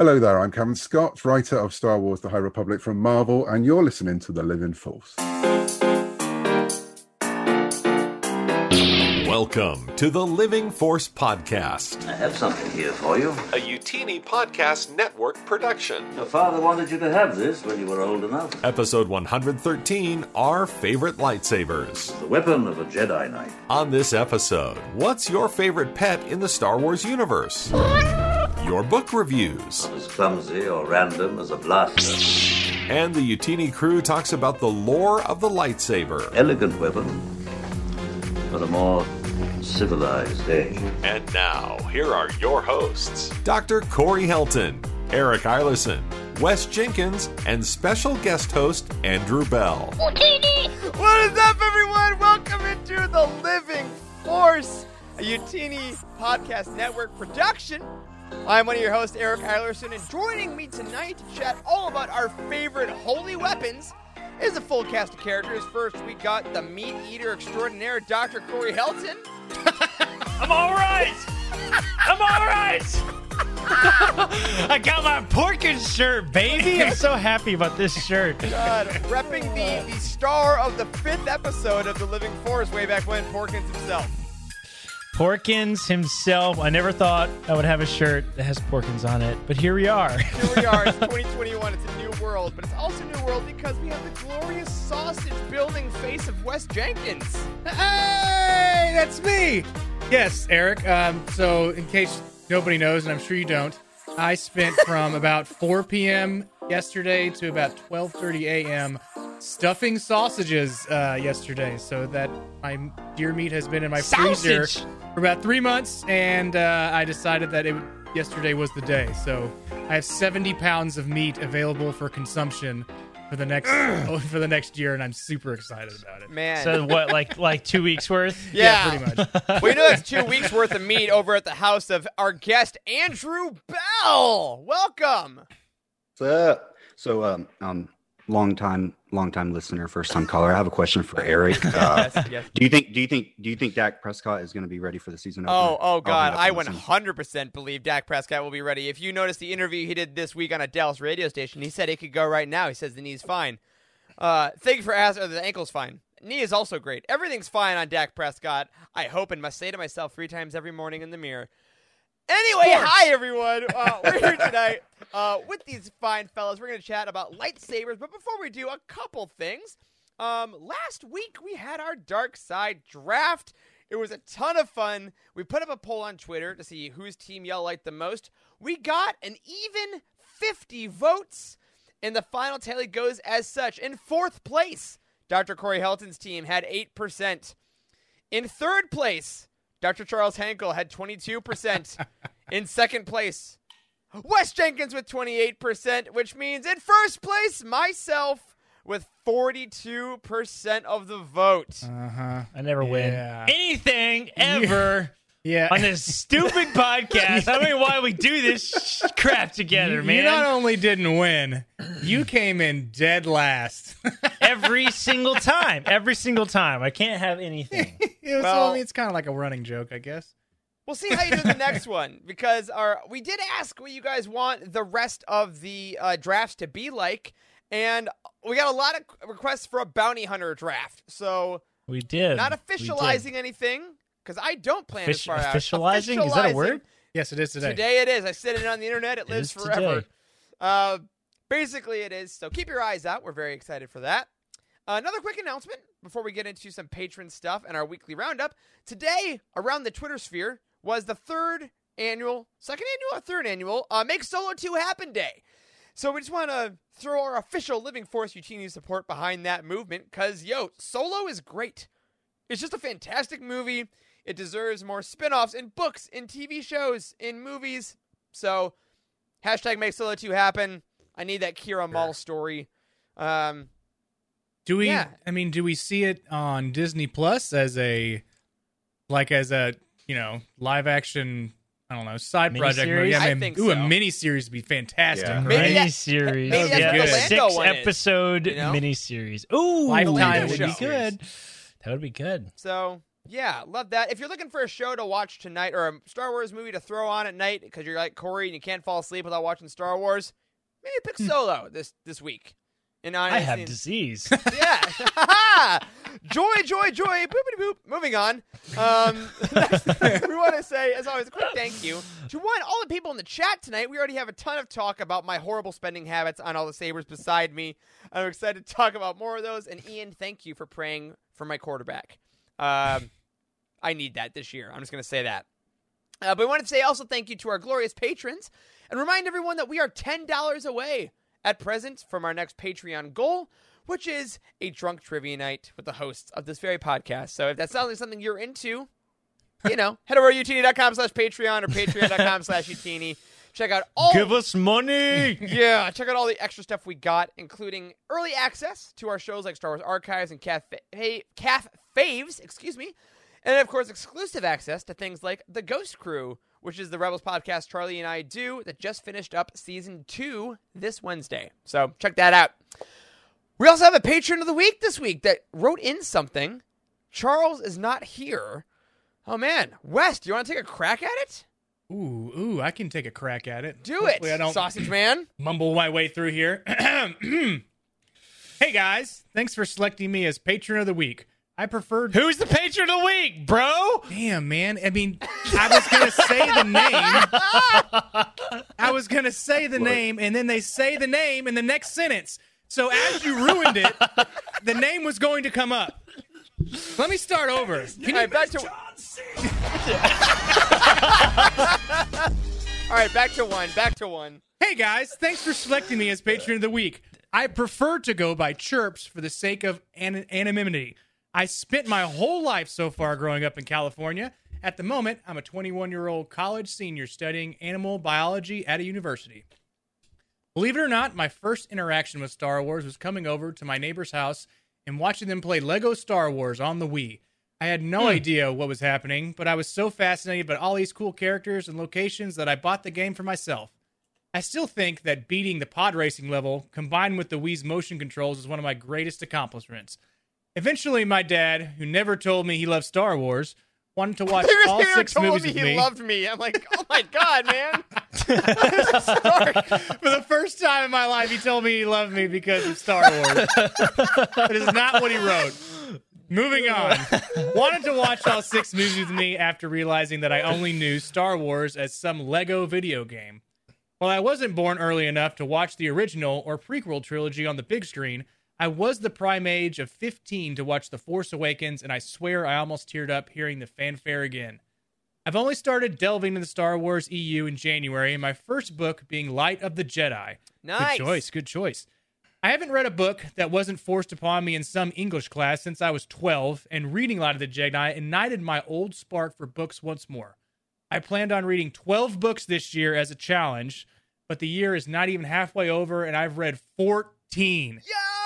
Hello there, I'm Cavan Scott, writer of Star Wars The High Republic from Marvel, and you're listening to The Living Force. Welcome to the Living Force Podcast, I have something here for you. a Youtini Podcast Network production. Your father wanted you to have this when you were old enough. Episode 113 Our Favorite Lightsabers. The weapon of a Jedi Knight. On this episode, what's your favorite pet in the Star Wars universe? Your book reviews. As clumsy or random as a blaster. And the Youtini crew talks about the lore of the lightsaber. Elegant weapon, but a more civilized age. And now, here are your hosts Dr. Corey Helton, Eric Eilerson, Wes Jenkins, and special guest host Andrew Bell. Utini! What is up, everyone? Welcome into the Living Force, a Youtini Podcast Network production. I'm one of your hosts, Eric Eilerson, and joining me tonight to chat all about our favorite holy weapons is a full cast of characters. First, we got the meat eater extraordinaire, Dr. Corey Helton. I'm all right. I'm all right. I got my Porkins shirt, baby. I'm so happy about this shirt. God, repping the, the star of the fifth episode of The Living Force way back when, Porkins himself. Porkins himself. I never thought I would have a shirt that has Porkins on it, but here we are. Here we are. It's 2021. It's a new world, but it's also a new world because we have the glorious sausage building face of Wes Jenkins. Hey, that's me. Yes, Eric. Um, so, in case nobody knows, and I'm sure you don't, I spent from about 4 p.m. yesterday to about 12:30 a.m. stuffing sausages uh, yesterday. So that my deer meat has been in my freezer for about three months, and uh, I decided that it yesterday was the day. So I have 70 pounds of meat available for consumption for the next for the next year, and I'm super excited about it. Man. So what, like like two weeks worth? yeah. pretty much. we you know that's two weeks worth of meat over at the house of our guest, Andrew Bell. Welcome. What's up? So, um, um, long time, long time listener, first time caller. I have a question for Eric. Uh, Yes, yes. Do you think? Do you think? Do you think Dak Prescott is going to be ready for the season? Oh, opener? oh I'll God! I up and listen. 100% believe Dak Prescott will be ready. If you notice the interview he did this week on a Dallas radio station, he said he could go right now. He says the knee's fine. Uh, thank you for asking. The ankle's fine. Knee is also great. Everything's fine on Dak Prescott. I hope and must say to myself three times every morning in the mirror. Anyway, hi everyone. Uh, we're here tonight uh, with these fine fellas. We're going to chat about lightsabers, but before we do, a couple things. Um, last week we had our dark side draft. It was a ton of fun. We put up a poll on Twitter to see whose team y'all liked the most. We got an even 50 votes, and the final tally goes as such. In fourth place, Dr. Corey Helton's team had 8%. In third place, Dr. Charles Hankel had 22%. in second place, Wes Jenkins with 28%, which means in first place, myself with 42% of the vote. Uh huh. I never win anything ever Yeah. on this stupid podcast. I don't know why we do this sh- crap together, you, man. you not only didn't win, you came in dead last. Every single time. Every single time. I can't have anything. Yeah, so, Well- I mean, it's kind of like a running joke, I guess. We'll see how you do the next one because our we did ask what you guys want the rest of the uh, drafts to be like, and we got a lot of requests for a bounty hunter draft. So We did. not We did. officializing anything because I don't plan as Offici- far out. officializing? Is that a word? Yes, it is today. Today it is. I said it on the internet. It, It lives forever. Uh, basically, it is. So keep your eyes out. We're very excited for that. Uh, another quick announcement before we get into some patron stuff and our weekly roundup. Today, around the Twitter sphere, was the third annual, second annual, or third annual uh, Make Solo 2 Happen Day. So we just want to throw our official Living Force Youtini support behind that movement because, yo, Solo is great. It's just a fantastic movie. It deserves more spin offs in books, in TV shows, in movies. So, hashtag make Solo 2 happen. I need that Qi'ra Maul story. Um, Do we? Yeah. I mean, do we see it on Disney Plus as a, like as a you know live action? I don't know side project. Miniseries? movie? Yeah, I man, think ooh, a mini series would be fantastic. Yeah. right? Maybe that- miniseries. maybe that's yeah, six Lando one is, episode you know? miniseries. Ooh, Lifetime that would be good. That would be good. so, Yeah, love that. If you're looking for a show to watch tonight or a Star Wars movie to throw on at night because you're like Corey and you can't fall asleep without watching Star Wars, maybe pick Solo this this week. And I have and- disease. Yeah. joy, joy, joy. Boopity boop. Moving on. Um, we want to say, as always, a quick thank you to one, all the people in the chat tonight. We already have a ton of talk about my horrible spending habits on all the sabers beside me. I'm excited to talk about more of those. And Ian, thank you for praying for my quarterback. Um, I need that this year. I'm just going to say that. Uh, but we want to say also thank you to our glorious patrons and remind everyone that we are $10 away at present from our next Patreon goal, which is a drunk trivia night with the hosts of this very podcast. So if that sounds like something you're into, you know, head over to youtini.com slash Patreon or patreon.com slash youtini. Check out all Give us money. yeah, check out all the extra stuff we got, including early access to our shows like Star Wars Archives and Calf, Fa- Calf Faves, excuse me, and of course exclusive access to things like The Ghost Crew, which is the Rebels podcast Charlie and I do that just finished up season two this Wednesday. So check that out. We also have a patron of the week this week that wrote in something. Charles is not here. Oh man, Wes, do you want to take a crack at it? Ooh, ooh, I can take a crack at it. Do it, I don't sausage man. mumble my way through here. hey guys, thanks for selecting me as patron of the week. I preferred. Who's the patron of the week, bro? Damn, man. I mean, I was gonna say the name. I was gonna say the name, and then they say the name in the next sentence. So as you ruined it, the name was going to come up. Let me start over. Can you right, back to. All right, back to one. Back to one. Hey guys, thanks for selecting me as patron of the week. I prefer to go by chirps for the sake of an- anonymity. I spent my whole life so far growing up in California. At the moment, I'm a 21 year old college senior studying animal biology at a university. Believe it or not, my first interaction with Star Wars was coming over to my neighbor's house and watching them play Lego Star Wars on the Wii. I had no hmm. idea what was happening, but I was so fascinated by all these cool characters and locations that I bought the game for myself. I still think that beating the pod racing level combined with the Wii's motion controls is one of my greatest accomplishments. Eventually, my dad, who never told me he loved Star Wars, wanted to watch He all six told movies me with he me. loved me. I'm like, oh my god, man. For the first time in my life, he told me he loved me because of Star Wars. it is not what he wrote. Moving on. Wanted to watch all six movies with me after realizing that I only knew Star Wars as some Lego video game. While I wasn't born early enough to watch the original or prequel trilogy on the big screen, I was the prime age of 15 to watch The Force Awakens, and I swear I almost teared up hearing the fanfare again. I've only started delving into the Star Wars EU in January, and my first book being Light of the Jedi. Nice. Good choice. Good choice. I haven't read a book that wasn't forced upon me in some English class since I was 12, and reading Light of the Jedi ignited my old spark for books once more. I planned on reading 12 books this year as a challenge, but the year is not even halfway over, and I've read 14.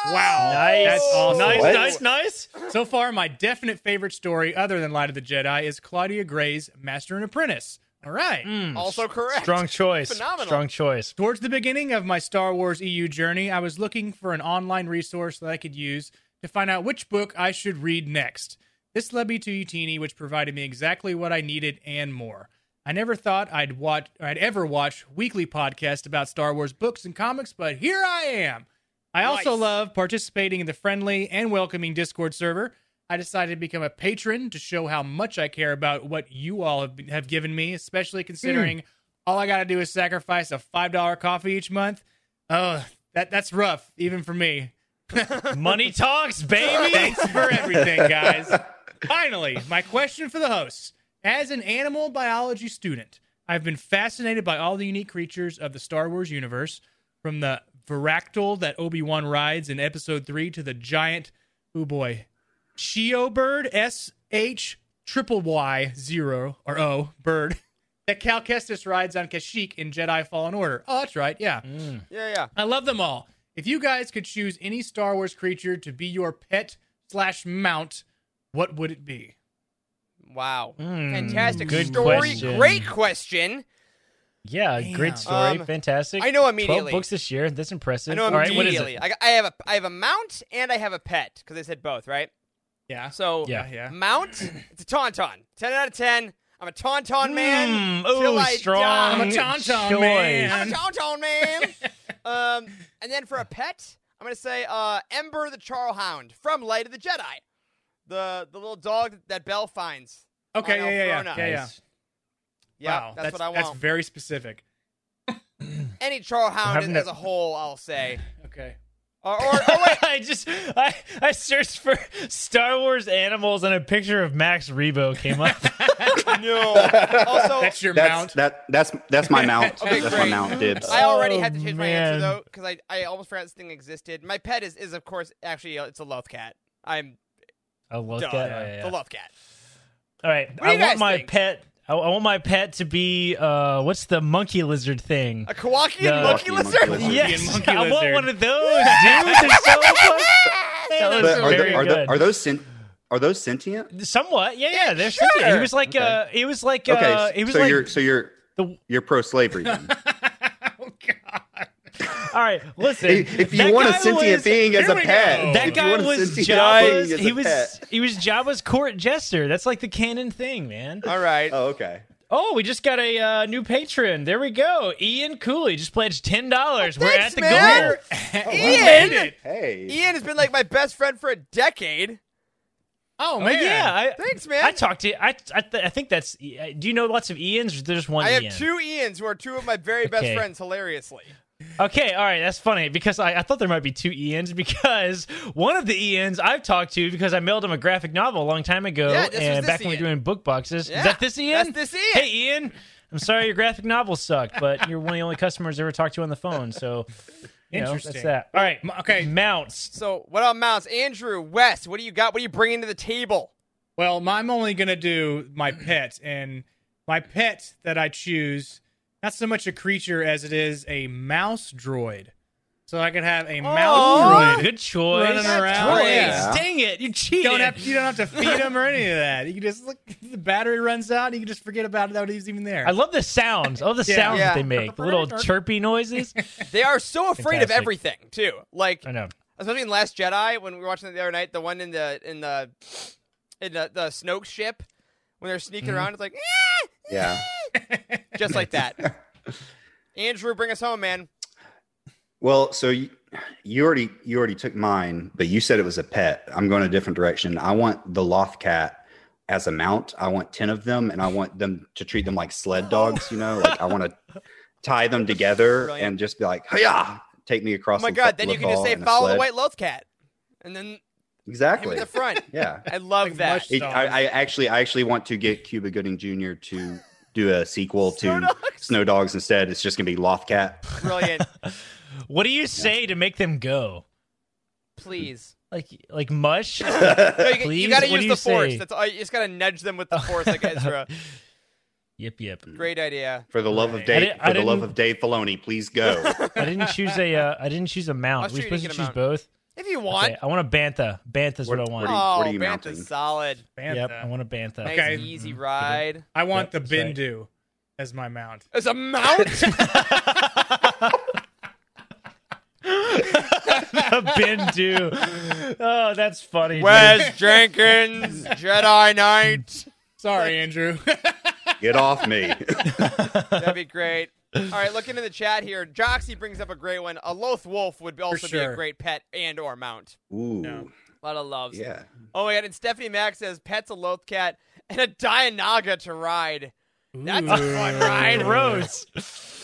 Wow. Nice. That's awesome. Nice, What? nice, nice. So far, my definite favorite story, other than Light of the Jedi, is Claudia Gray's Master and Apprentice. All right. Hmm. Also correct. Strong choice. Phenomenal. Strong choice. Towards the beginning of my Star Wars EU journey, I was looking for an online resource that I could use to find out which book I should read next. This led me to Youtini, which provided me exactly what I needed and more. I never thought I'd watch, I'd ever watch weekly podcasts about Star Wars books and comics, but here I am. I also love participating in the friendly and welcoming Discord server. I decided to become a patron to show how much I care about what you all have, have given me, especially hmm. considering all I got to do is sacrifice a $5 coffee each month. Oh, that that's rough, even for me. Money talks, baby. Thanks for everything, guys. Finally, my question for the hosts. As an animal biology student, I've been fascinated by all the unique creatures of the Star Wars universe, from the Varactyl that Obi Wan rides in Episode 3 to the giant, oh boy, Shyyyo bird, S H triple Y zero or O bird that Cal Kestis rides on Kashyyyk in Jedi Fallen Order. Oh, that's right, yeah. Yeah, yeah. I love them all. If you guys could choose any Star Wars creature to be your pet slash mount, what would it be? Wow. Fantastic good story. question. Great question. Yeah, Damn. great story. Um, Fantastic. I know immediately. Twelve books this year. That's impressive. I know All right, what is it? I, I have a I have a mount and I have a pet because I said both, right? Yeah. So Yeah. yeah. Mount, it's a tauntaun. Ten out of ten. I'm a tauntaun man. Mm, ooh, I strong die. I'm a tauntaun choice. man. I'm a tauntaun man. um, and then for a pet, I'm gonna say uh, Ember the Charhound from Light of the Jedi, the the little dog that Bell finds. Okay, on yeah, yeah, yeah, Elphrona. yeah, yeah. Yeah, wow, that's, what I want. That's very specific. Any Charhound having as a whole, I'll say. Okay. Or, or oh wait, I just I, I searched for Star Wars animals and a picture of Max Rebo came up. no. Also, That's your That's mount. that that's that's my mount. Okay, that's great. my mount dibs. I already Oh, had to change my man. answer though because I, I almost forgot this thing existed. My pet is, is of course actually uh, it's a loth cat. I'm a love duh, that. Oh, yeah, yeah. the loth cat. All right, What do I you want my think? pet. I, I want my pet to be uh, what's the monkey lizard thing? A Kowakian The- monkey Kowakian lizard. monkey lizard. Yes, monkey I want lizard. one of those, dude. They're so fun. Those But are are, very tho- are, good. are those sen- are those sentient? Somewhat, yeah, yeah. Yeah, They're sure. sentient. He was like, Okay. uh, he was like, Okay, uh, he was so like, you're so you're the- you're pro slavery then. oh God. all right. Listen, if if you want a guy sentient was- being as a pet. That if guy was sentient Jabba's. He was pet- he was Jabba's court jester. That's like the canon thing, man. All right. Oh, okay. Oh, we just got a uh, new patron. There we go. Ian Cooley just pledged ten dollars. We're thanks, at the man. goal. Ian. Hey. Ian has been like my best friend for a decade. Oh Oh, man. yeah, I, Thanks, man. I talked to. I I, th- I think that's. Do you know lots of Ians? Or there's just one I have two Ians who are two of my very best Okay. friends. Hilariously, Okay, all right, that's funny because I, I thought there might be two Ians because one of the Ians I've talked to because I mailed him a graphic novel a long time ago, Yeah, this was and this back when we were doing book boxes. Yeah, Is that this Ian? that's this Ian. Hey, Ian. I'm sorry your graphic novel sucked, but you're one of the only customers I ever talked to on the phone. So, you know, that's Interesting. that. All right, okay. mounts. so what about mounts? Andrew Wes, what do you got? What are you bringing to the table? Well, I'm only gonna do my pet, and my pet that I choose, not so much a creature as it is a mouse droid. So I could have a mouse droid. Good choice. Running around, Choice. yeah. Dang it, you You cheated. don't have you don't have to feed him or any of that. You can just look. The battery runs out. and You can just forget about it that he's even there. I love the sounds. I love the Yeah. sounds Yeah. that they make. The little chirpy noises. They are so afraid of everything too. Like I know. especially in Last Jedi when we were watching it the other night, the one in the in the in the, the Snoke ship when they're sneaking Mm-hmm. around, it's like Yeah. Just like that. Andrew, bring us home, man. Well, so you, you already you already took mine, but you said it was a pet. I'm going a different direction. I want the loth cat as a mount. I want ten of them, and I want them to treat them like sled dogs. You know, like I want to tie them together Brilliant. and just be like, "Hiya!" Take me across. Oh my the god, then you can just say follow the white loth cat. And then him Exactly. in the front. Yeah. I love Like that. It- I, I actually I actually want to get Cuba Gooding Jr. to do a sequel Snow to Dogs. Snow Dogs instead. It's just gonna be Lothcat. Brilliant. What do you say to make them go? Please. Like like mush? No, you, Please? you gotta What use do the you force. say? That's all you just gotta nudge them with the force like Ezra. yep, yep. Great idea. For the love of Dave, I di- I for the love of Dave Filoni, please go. I didn't choose a uh, I didn't choose a mount. I'll we show supposed to to choose mount. both. If you want. Okay, I want a bantha. Bantha's what, What- I want. what you- oh, what are you Bantha's mounting? solid. Yep, I want a bantha. Nice Okay. easy Mm-hmm. ride. I want Yep, the that's right. Bendu as my mount. As a mount? The Bendu. Oh, that's funny. dude. Wes Jenkins, Jedi Knight. Sorry, Andrew. Get off me. That'd be great. All right, looking in the chat here, Joxy brings up a great one. A Loth Wolf would also be a great pet and or mount. Ooh. No. A lot of loves. Yeah. Oh my god, and Stephanie Mack says pet's a Loth cat and a Dianoga to ride. That's a fun ride. Gross.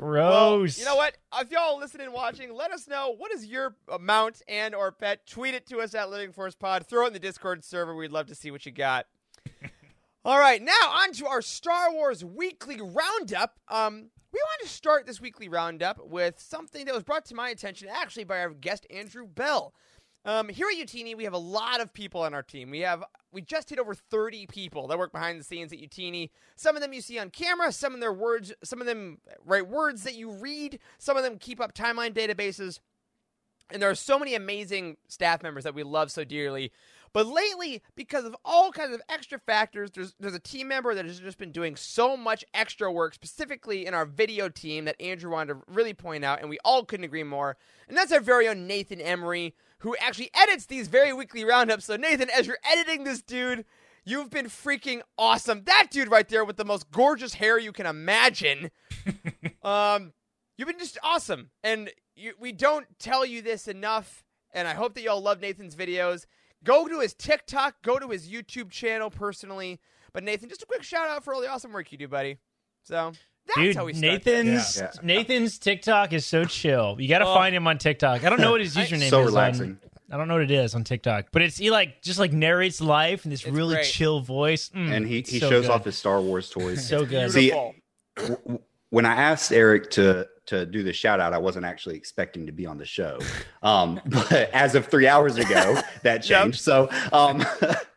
Well, Gross. you know what? If y'all listening and watching, let us know what is your uh, mount and or pet. Tweet it to us at Living Force Pod. Throw it in the Discord server. We'd love to see what you got. All right, now on to our Star Wars weekly roundup. Um, we want to start this weekly roundup with something that was brought to my attention actually by our guest Andrew Bell. Um, here at Youtini, we have a lot of people on our team. We have we just hit over 30 people that work behind the scenes at Youtini. Some of them you see on camera, some of their words, some of them write words that you read, some of them keep up timeline databases. And there are so many amazing staff members that we love so dearly. But lately, because of all kinds of extra factors, there's there's a team member that has just been doing so much extra work, specifically in our video team, that Andrew wanted to really point out, and we all couldn't agree more. And that's our very own Nathan Emery, who actually edits these very weekly roundups. So Nathan, as you're editing this dude, you've been freaking awesome. That dude right there with the most gorgeous hair you can imagine. um, you've been just awesome, and you, we don't tell you this enough. And I hope that y'all love Nathan's videos. Go to his TikTok, go to his YouTube channel personally. But Nathan, just a quick shout out for all the awesome work you do, buddy. So that's Dude, how we start. Nathan's Yeah. Nathan's TikTok is so chill. You got to Oh. find him on TikTok. I don't know what his username So is. relaxing. On, I don't know what it is on TikTok, but it's he like just like narrates life in this It's really great. chill voice, Mm, and he, he so shows good. off his Star Wars toys. so good. See, w- w- when I asked Eric to to do the shout out, I wasn't actually expecting to be on the show. Um, but as of three hours ago, that Yep. changed. So, um,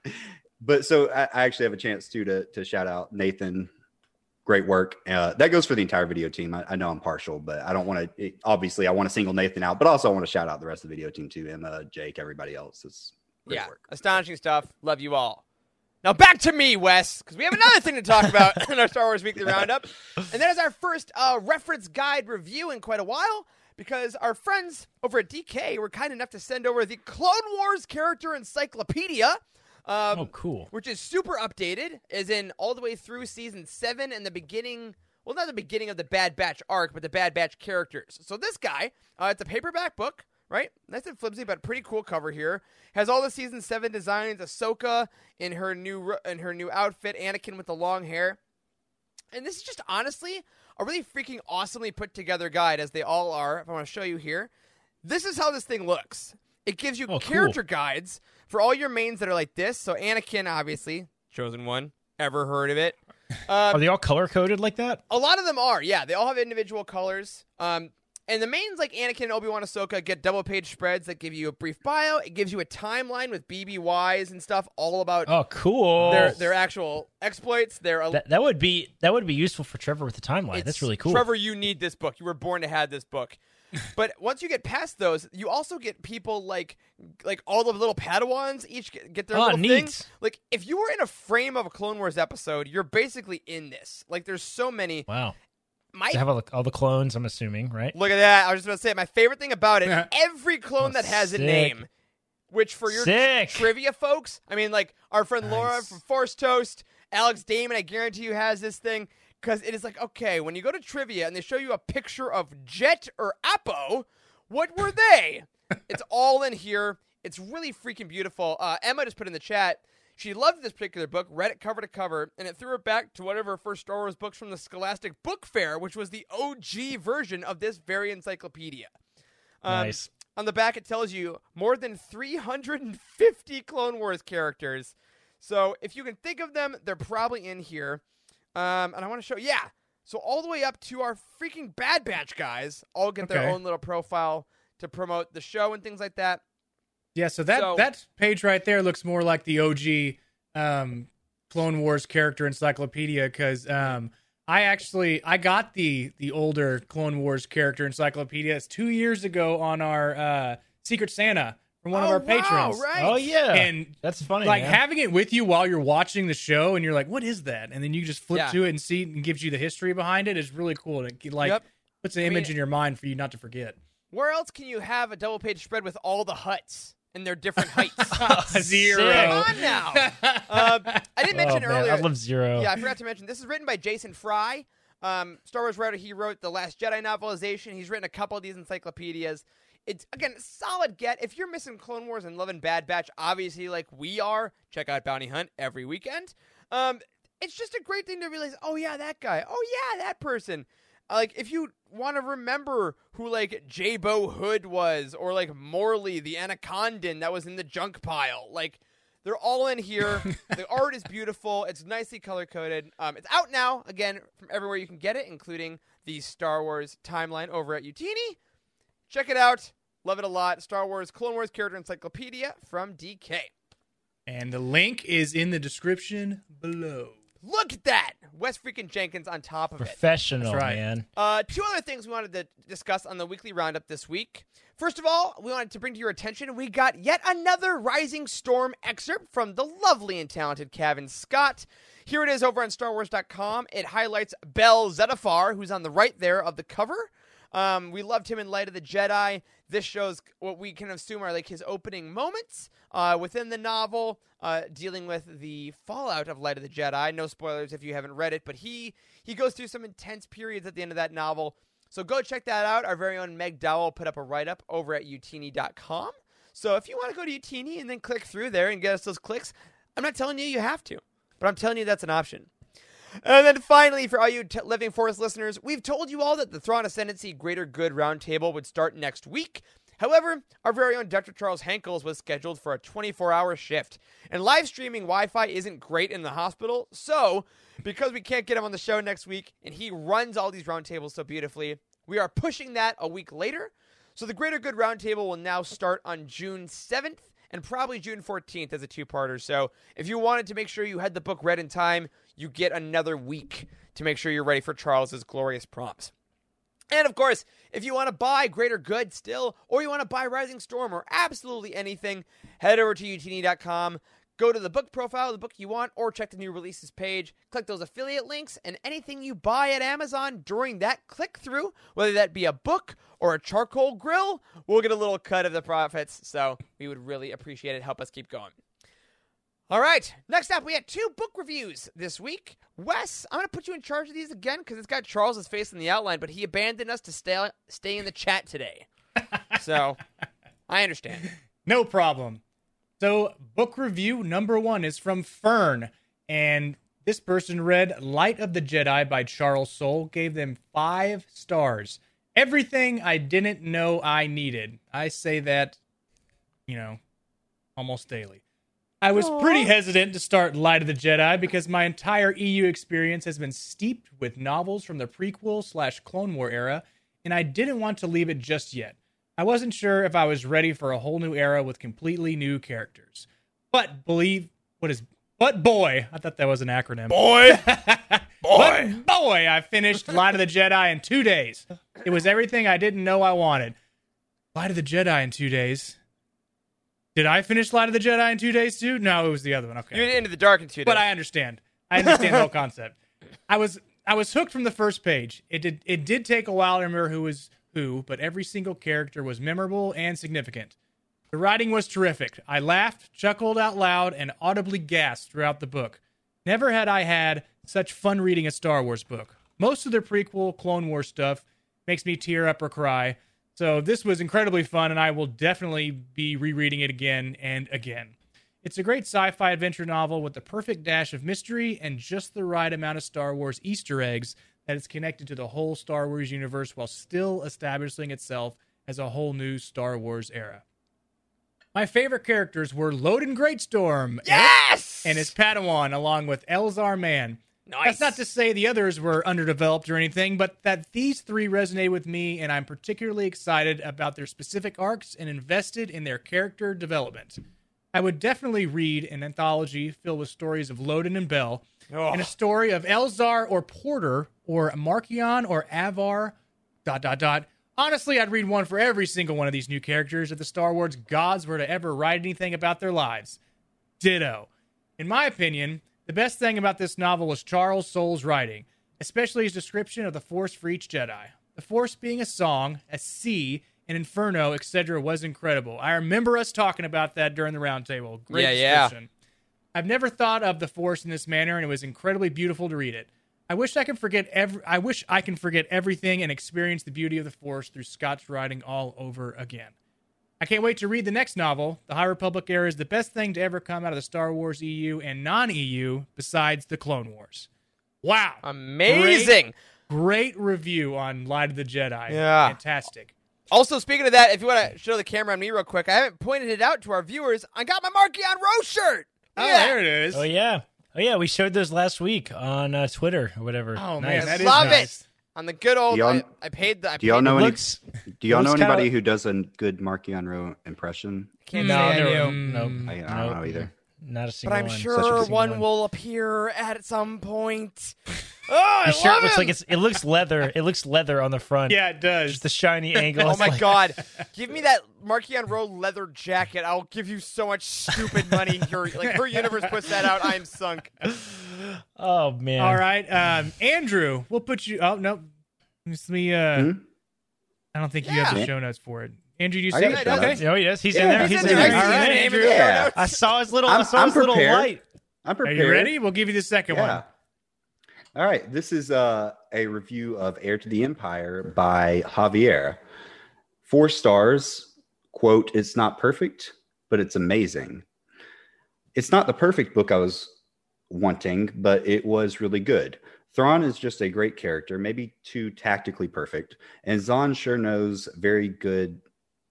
but so I, I actually have a chance too to to shout out Nathan. Great work. Uh, that goes for the entire video team. I, I know I'm partial, but I don't want to. Obviously, I want to single Nathan out, but also I want to shout out the rest of the video team too. Emma, Jake, everybody else. It's great yeah, work. astonishing stuff. Love you all. Now back to me, Wes, because we have another thing to talk about in our Star Wars Weekly Roundup, and that is our first uh, reference guide review in quite a while. Because our friends over at DK were kind enough to send over the Clone Wars character encyclopedia, um, Oh, cool. which is super updated, as in all the way through season seven and the beginning. Well, not the beginning of the Bad Batch arc, but the Bad Batch characters. So this guy, uh, it's a paperback book, right? Nice and flimsy, but pretty cool cover here. Has all the season seven designs. Ahsoka in her new in her new outfit. Anakin with the long hair. And this is just honestly a really freaking awesomely put together guide, as they all are. If I want to show you here, this is how this thing looks. It gives you Oh, cool. character guides for all your mains that are like this. So Anakin, obviously, chosen one. Ever heard of it? Are they all color coded like that? A lot of them are, yeah. They all have individual colors. Um, and the mains like Anakin and Obi Wan Ahsoka get double page spreads that give you a brief bio. It gives you a timeline with BBYs and stuff, all about Oh, cool. their their actual exploits. Their that, that would be that would be useful for Trevor with the timeline. That's really cool. Trevor, you need this book. You were born to have this book. but once you get past those, you also get people like like all the little Padawans each get, their Ah, little neat. things. Like if you were in a frame of a Clone Wars episode, you're basically in this. Like there's so many. wow. My They have all the, all the clones. I'm assuming, right? look at that. I was just about to say my favorite thing about it. Every clone Oh, that has sick. a name. Which for your Sick. trivia folks, I mean, like our friend Laura from Force Toast, Alex Damon, I guarantee you has this thing because it is like okay, when you go to trivia and they show you a picture of Jet or Appo, what were they? it's all in here. It's really freaking beautiful. Uh, Emma just put in the chat. She loved this particular book, read it cover to cover, and it threw her back to one of her first Star Wars books from the Scholastic Book Fair, which was the OG version of this very encyclopedia. Um, Nice. On the back, it tells you more than 350 Clone Wars characters. So if you can think of them, they're probably in here. Um, and I want to show, yeah. So all the way up to our freaking Bad Batch guys, all get their own little profile to promote the show and things like that. Yeah, so that So- that page right there looks more like the OG um, Clone Wars character encyclopedia because um, I actually I got the the older Clone Wars character encyclopedia. It's two years ago on our uh, Secret Santa from one of Oh, our wow, patrons. right. Oh yeah, And that's funny. like man. having it with you while you're watching the show, and you're like, "What is that?" And then you just flip Yeah. to it and see it and gives you the history behind it. Is really cool. And it like Yep. puts an I mean- image in your mind for you not to forget. Where else can you have a double page spread with all the huts and they're different heights? Zero. Come on now. Um, I didn't oh, mention man, earlier. I love Zero. Yeah, I forgot to mention this is written by Jason Fry. Um, Star Wars writer. He wrote the Last Jedi novelization. He's written a couple of these encyclopedias. It's again solid get. If you're missing Clone Wars and loving Bad Batch, obviously like we are, check out Bounty Hunt every weekend. Um, it's just a great thing to realize. Oh yeah, that guy. Oh yeah, that person. Like if you want to remember who like J-Bo Hood was, or like Morley the Anacondan that was in the junk pile, like. They're all in here. the art is beautiful. It's nicely color coded. Um, it's out now, again, from everywhere you can get it, including the Star Wars timeline over at Youtini. Check it out. Love it a lot. Star Wars Clone Wars Character Encyclopedia from DK. And the link is in the description below. Look at that. Wes freaking Jenkins on top of it. Professional, That's right. man. Uh, two other things we wanted to discuss on the weekly roundup this week. First of all, we wanted to bring to your attention we got yet another Rising Storm excerpt from the lovely and talented Cavan Scott. Here it is over on StarWars.com. It highlights Bell Zettifar, who's on the right there of the cover. Um, we loved him in Light of the Jedi. This shows what we can assume are like his opening moments uh, within the novel, uh, dealing with the fallout of Light of the Jedi. No spoilers if you haven't read it, but he he goes through some intense periods at the end of that novel. So go check that out. Our very own Meg Dowell put up a write up over at youtini.com. So if you want to go to Youtini and then click through there and get us those clicks, I'm not telling you you have to, but I'm telling you that's an option. And then finally, for all you t- Living Forest listeners, we've told you all that the Thrawn Ascendancy Greater Good Roundtable would start next week. However, our very own Dr. Charles Hankels was scheduled for a 24 hour shift, and live streaming Wi Fi isn't great in the hospital. So, because we can't get him on the show next week, and he runs all these roundtables so beautifully, we are pushing that a week later. So, the Greater Good Roundtable will now start on June 7th and probably June 14th as a two parter. So, if you wanted to make sure you had the book read in time, you get another week to make sure you're ready for Charles's glorious prompts. And of course, if you want to buy Greater Good still, or you want to buy Rising Storm, or absolutely anything, head over to youtini.com. Go to the book profile of the book you want, or check the new releases page. Click those affiliate links, and anything you buy at Amazon during that click through, whether that be a book or a charcoal grill, we'll get a little cut of the profits. So we would really appreciate it. Help us keep going. All right, next up, we had two book reviews this week. Wes, I'm going to put you in charge of these again because it's got Charles's face in the outline, but he abandoned us to stay stay in the chat today. so I understand. No problem. So, book review number one is from Fern, and this person read Light of the Jedi by Charles Soule, gave them five stars. Everything I didn't know I needed. I say that, you know, almost daily. I was pretty hesitant to start Light of the Jedi because my entire EU experience has been steeped with novels from the prequel slash Clone War era, and I didn't want to leave it just yet. I wasn't sure if I was ready for a whole new era with completely new characters. But believe what is but boy, I thought that was an acronym. Boy, boy, but boy, I finished Light of the Jedi in two days. It was everything I didn't know I wanted. Light of the Jedi in two days. Did I finish Light of the Jedi in two days too? No, it was the other one. Okay, you're into the dark in two days. but I understand. I understand the whole concept. I was I was hooked from the first page. It did it did take a while to remember who was who, but every single character was memorable and significant. The writing was terrific. I laughed, chuckled out loud, and audibly gasped throughout the book. Never had I had such fun reading a Star Wars book. Most of the prequel Clone Wars stuff makes me tear up or cry. So this was incredibly fun, and I will definitely be rereading it again and again. It's a great sci fi adventure novel with the perfect dash of mystery and just the right amount of Star Wars Easter eggs that is connected to the whole Star Wars universe while still establishing itself as a whole new Star Wars era. My favorite characters were Loden Greatstorm yes, and his Padawan, along with Elzar Mann. nice. That's not to say the others were underdeveloped or anything, but that these three resonate with me, and I'm particularly excited about their specific arcs and invested in their character development. I would definitely read an anthology filled with stories of Loden and Bell, and a story of Elzar or Porter or Marchion or Avar. Dot dot dot. Honestly, I'd read one for every single one of these new characters if the Star Wars gods were to ever write anything about their lives. Ditto. In my opinion, the best thing about this novel was Charles Soule's writing, especially his description of the Force for each Jedi. The Force being a song, a sea, an inferno, etc., was incredible. I remember us talking about that during the roundtable. Great Yeah, yeah. I've never thought of the Force in this manner, and it was incredibly beautiful to read it. I wish I could forget every. I wish I can forget everything and experience the beauty of the Force through Scott's writing all over again. I can't wait to read the next novel. The High Republic era is the best thing to ever come out of the Star Wars EU and non-EU, besides the Clone Wars. Wow, amazing. great review on Light of the Jedi. Yeah. fantastic. Also, speaking of that, if you want to show the camera on me real quick, I haven't pointed it out to our viewers. I got my Marchion Ro's shirt. Oh, Yeah. there it is. Oh yeah. Oh yeah, we showed those last week on uh, Twitter or whatever. Oh, Nice. man, that is Love nice. it. On the good old, y'all- I, I paid the. I Do y'all paid know any? looks- Do y'all know looks kinda- anybody who does a good Marchion Ro impression? Can't No, say I no, do. no, Mm, I, I no. don't know either. Not a single. but I'm one. Sure one one. will appear at some point. Oh, I The shirt love looks him! like it's. It looks leather. It looks leather on the front. Yeah, it does. Just the shiny angle. Oh my like- god! Give me that Marchion Road leather jacket. I'll give you so much stupid money. Your like her universe puts that out. I'm sunk. Oh man. All right, um, Andrew, we'll put you. Oh no, let me. Uh, Hmm? I don't think you have the show notes for it. Andrew, do you see got it? Okay. Oh yes, he's Yeah, in there. he's He's, in in there. there. He's All in right, there. Andrew. Yeah. I saw his little. I I'm, saw I'm his little prepared. light. I'm Are you ready? We'll give you the second Yeah. one. All right. This is uh, a review of Heir to the Empire by Javier. Four stars. Quote, it's not perfect, but it's amazing. It's not the perfect book I was wanting, but it was really good. Thrawn is just a great character, maybe too tactically perfect. And Zahn sure knows very good,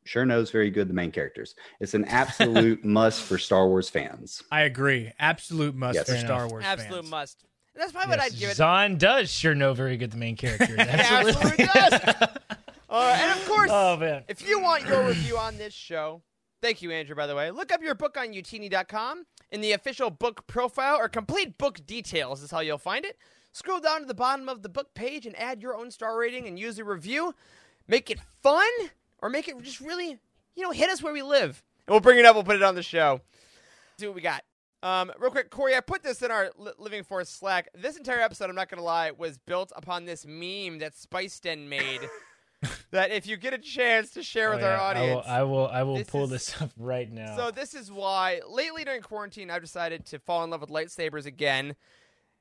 sure knows very good the main characters. It's an absolute must for Star Wars fans. I agree. Absolute must Yes. for Fair Star enough. Wars Absolute fans. must. That's probably what I'd give it. Zahn does sure know very good the main character. Absolutely does. Uh, and of course, oh man. if you want your review on this show, thank you, Andrew, by the way, look up your book on youtini.com in the official book profile or complete book details is how you'll find it. Scroll down to the bottom of the book page and add your own star rating and use a review. Make it fun or make it just really, you know, hit us where we live. And we'll bring it up, we'll put it on the show. See what we got. Um, real quick, Corey, I put this in our Li- Living Force Slack. This entire episode, I'm not going to lie, was built upon this meme that Spice Den made. that if you get a chance to share Oh, with yeah. our audience. I will. I will, I will This pull is- this up right now. So this is why lately during quarantine I've decided to fall in love with lightsabers again.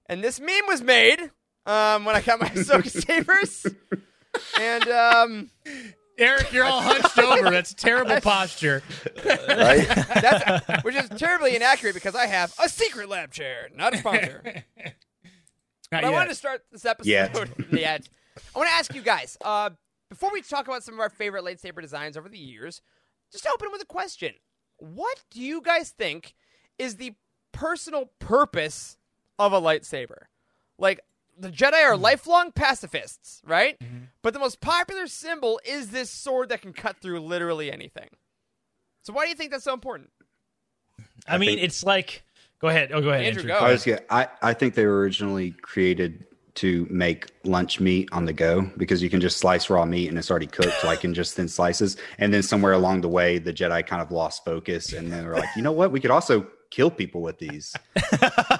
And this meme was made um, when I got my Ahsoka sabers. And um, Eric, you're all hunched over. That's terrible posture. Right? that's which is terribly inaccurate because I have a Secretlab chair, not a sponsor. Not But I yet. wanted to start this episode Yet. yet. I want to ask you guys, uh, before we talk about some of our favorite lightsaber designs over the years, just open with a question. What do you guys think is the personal purpose of a lightsaber? Like, the Jedi are hmm. lifelong pacifists, right? Mm-hmm. But the most popular symbol is this sword that can cut through literally anything. So why do you think that's so important? I mean, think- it's like. Go ahead. Oh, go ahead, Andrew, Andrew. go. I was yeah, I, I think they were originally created to make lunch meat on the go because you can just slice raw meat and it's already cooked like in just thin slices. And then somewhere along the way, the Jedi kind of lost focus and then they're like, you know what? We could also kill people with these.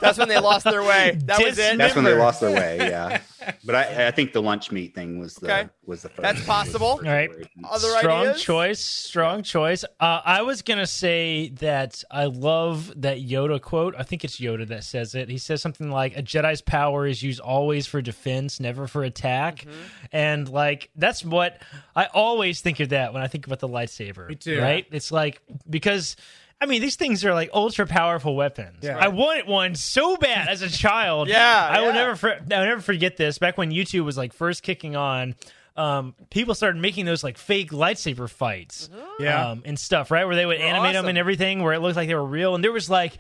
That's when they lost their way. That was it. That's when they lost their way. Yeah. But I, I think the lunch meat thing was the Okay. was the first. That's possible. was the first All right. Other strong ideas? choice. Strong choice. Uh, I was gonna say that I love that Yoda quote. I think it's Yoda that says it. He says something like, "A Jedi's power is used always for defense, never for attack." Mm-hmm. And like that's what I always think of that when I think about the lightsaber. Me too. Right? It's like because. I mean, these things are like ultra powerful weapons. Yeah. I wanted one so bad as a child. Yeah, I will yeah. never, for, I will never forget this. Back when YouTube was like first kicking on, um, people started making those like fake lightsaber fights, Yeah. um, and stuff, right? Where they would animate them and everything, where it looked like they were real. And there was like,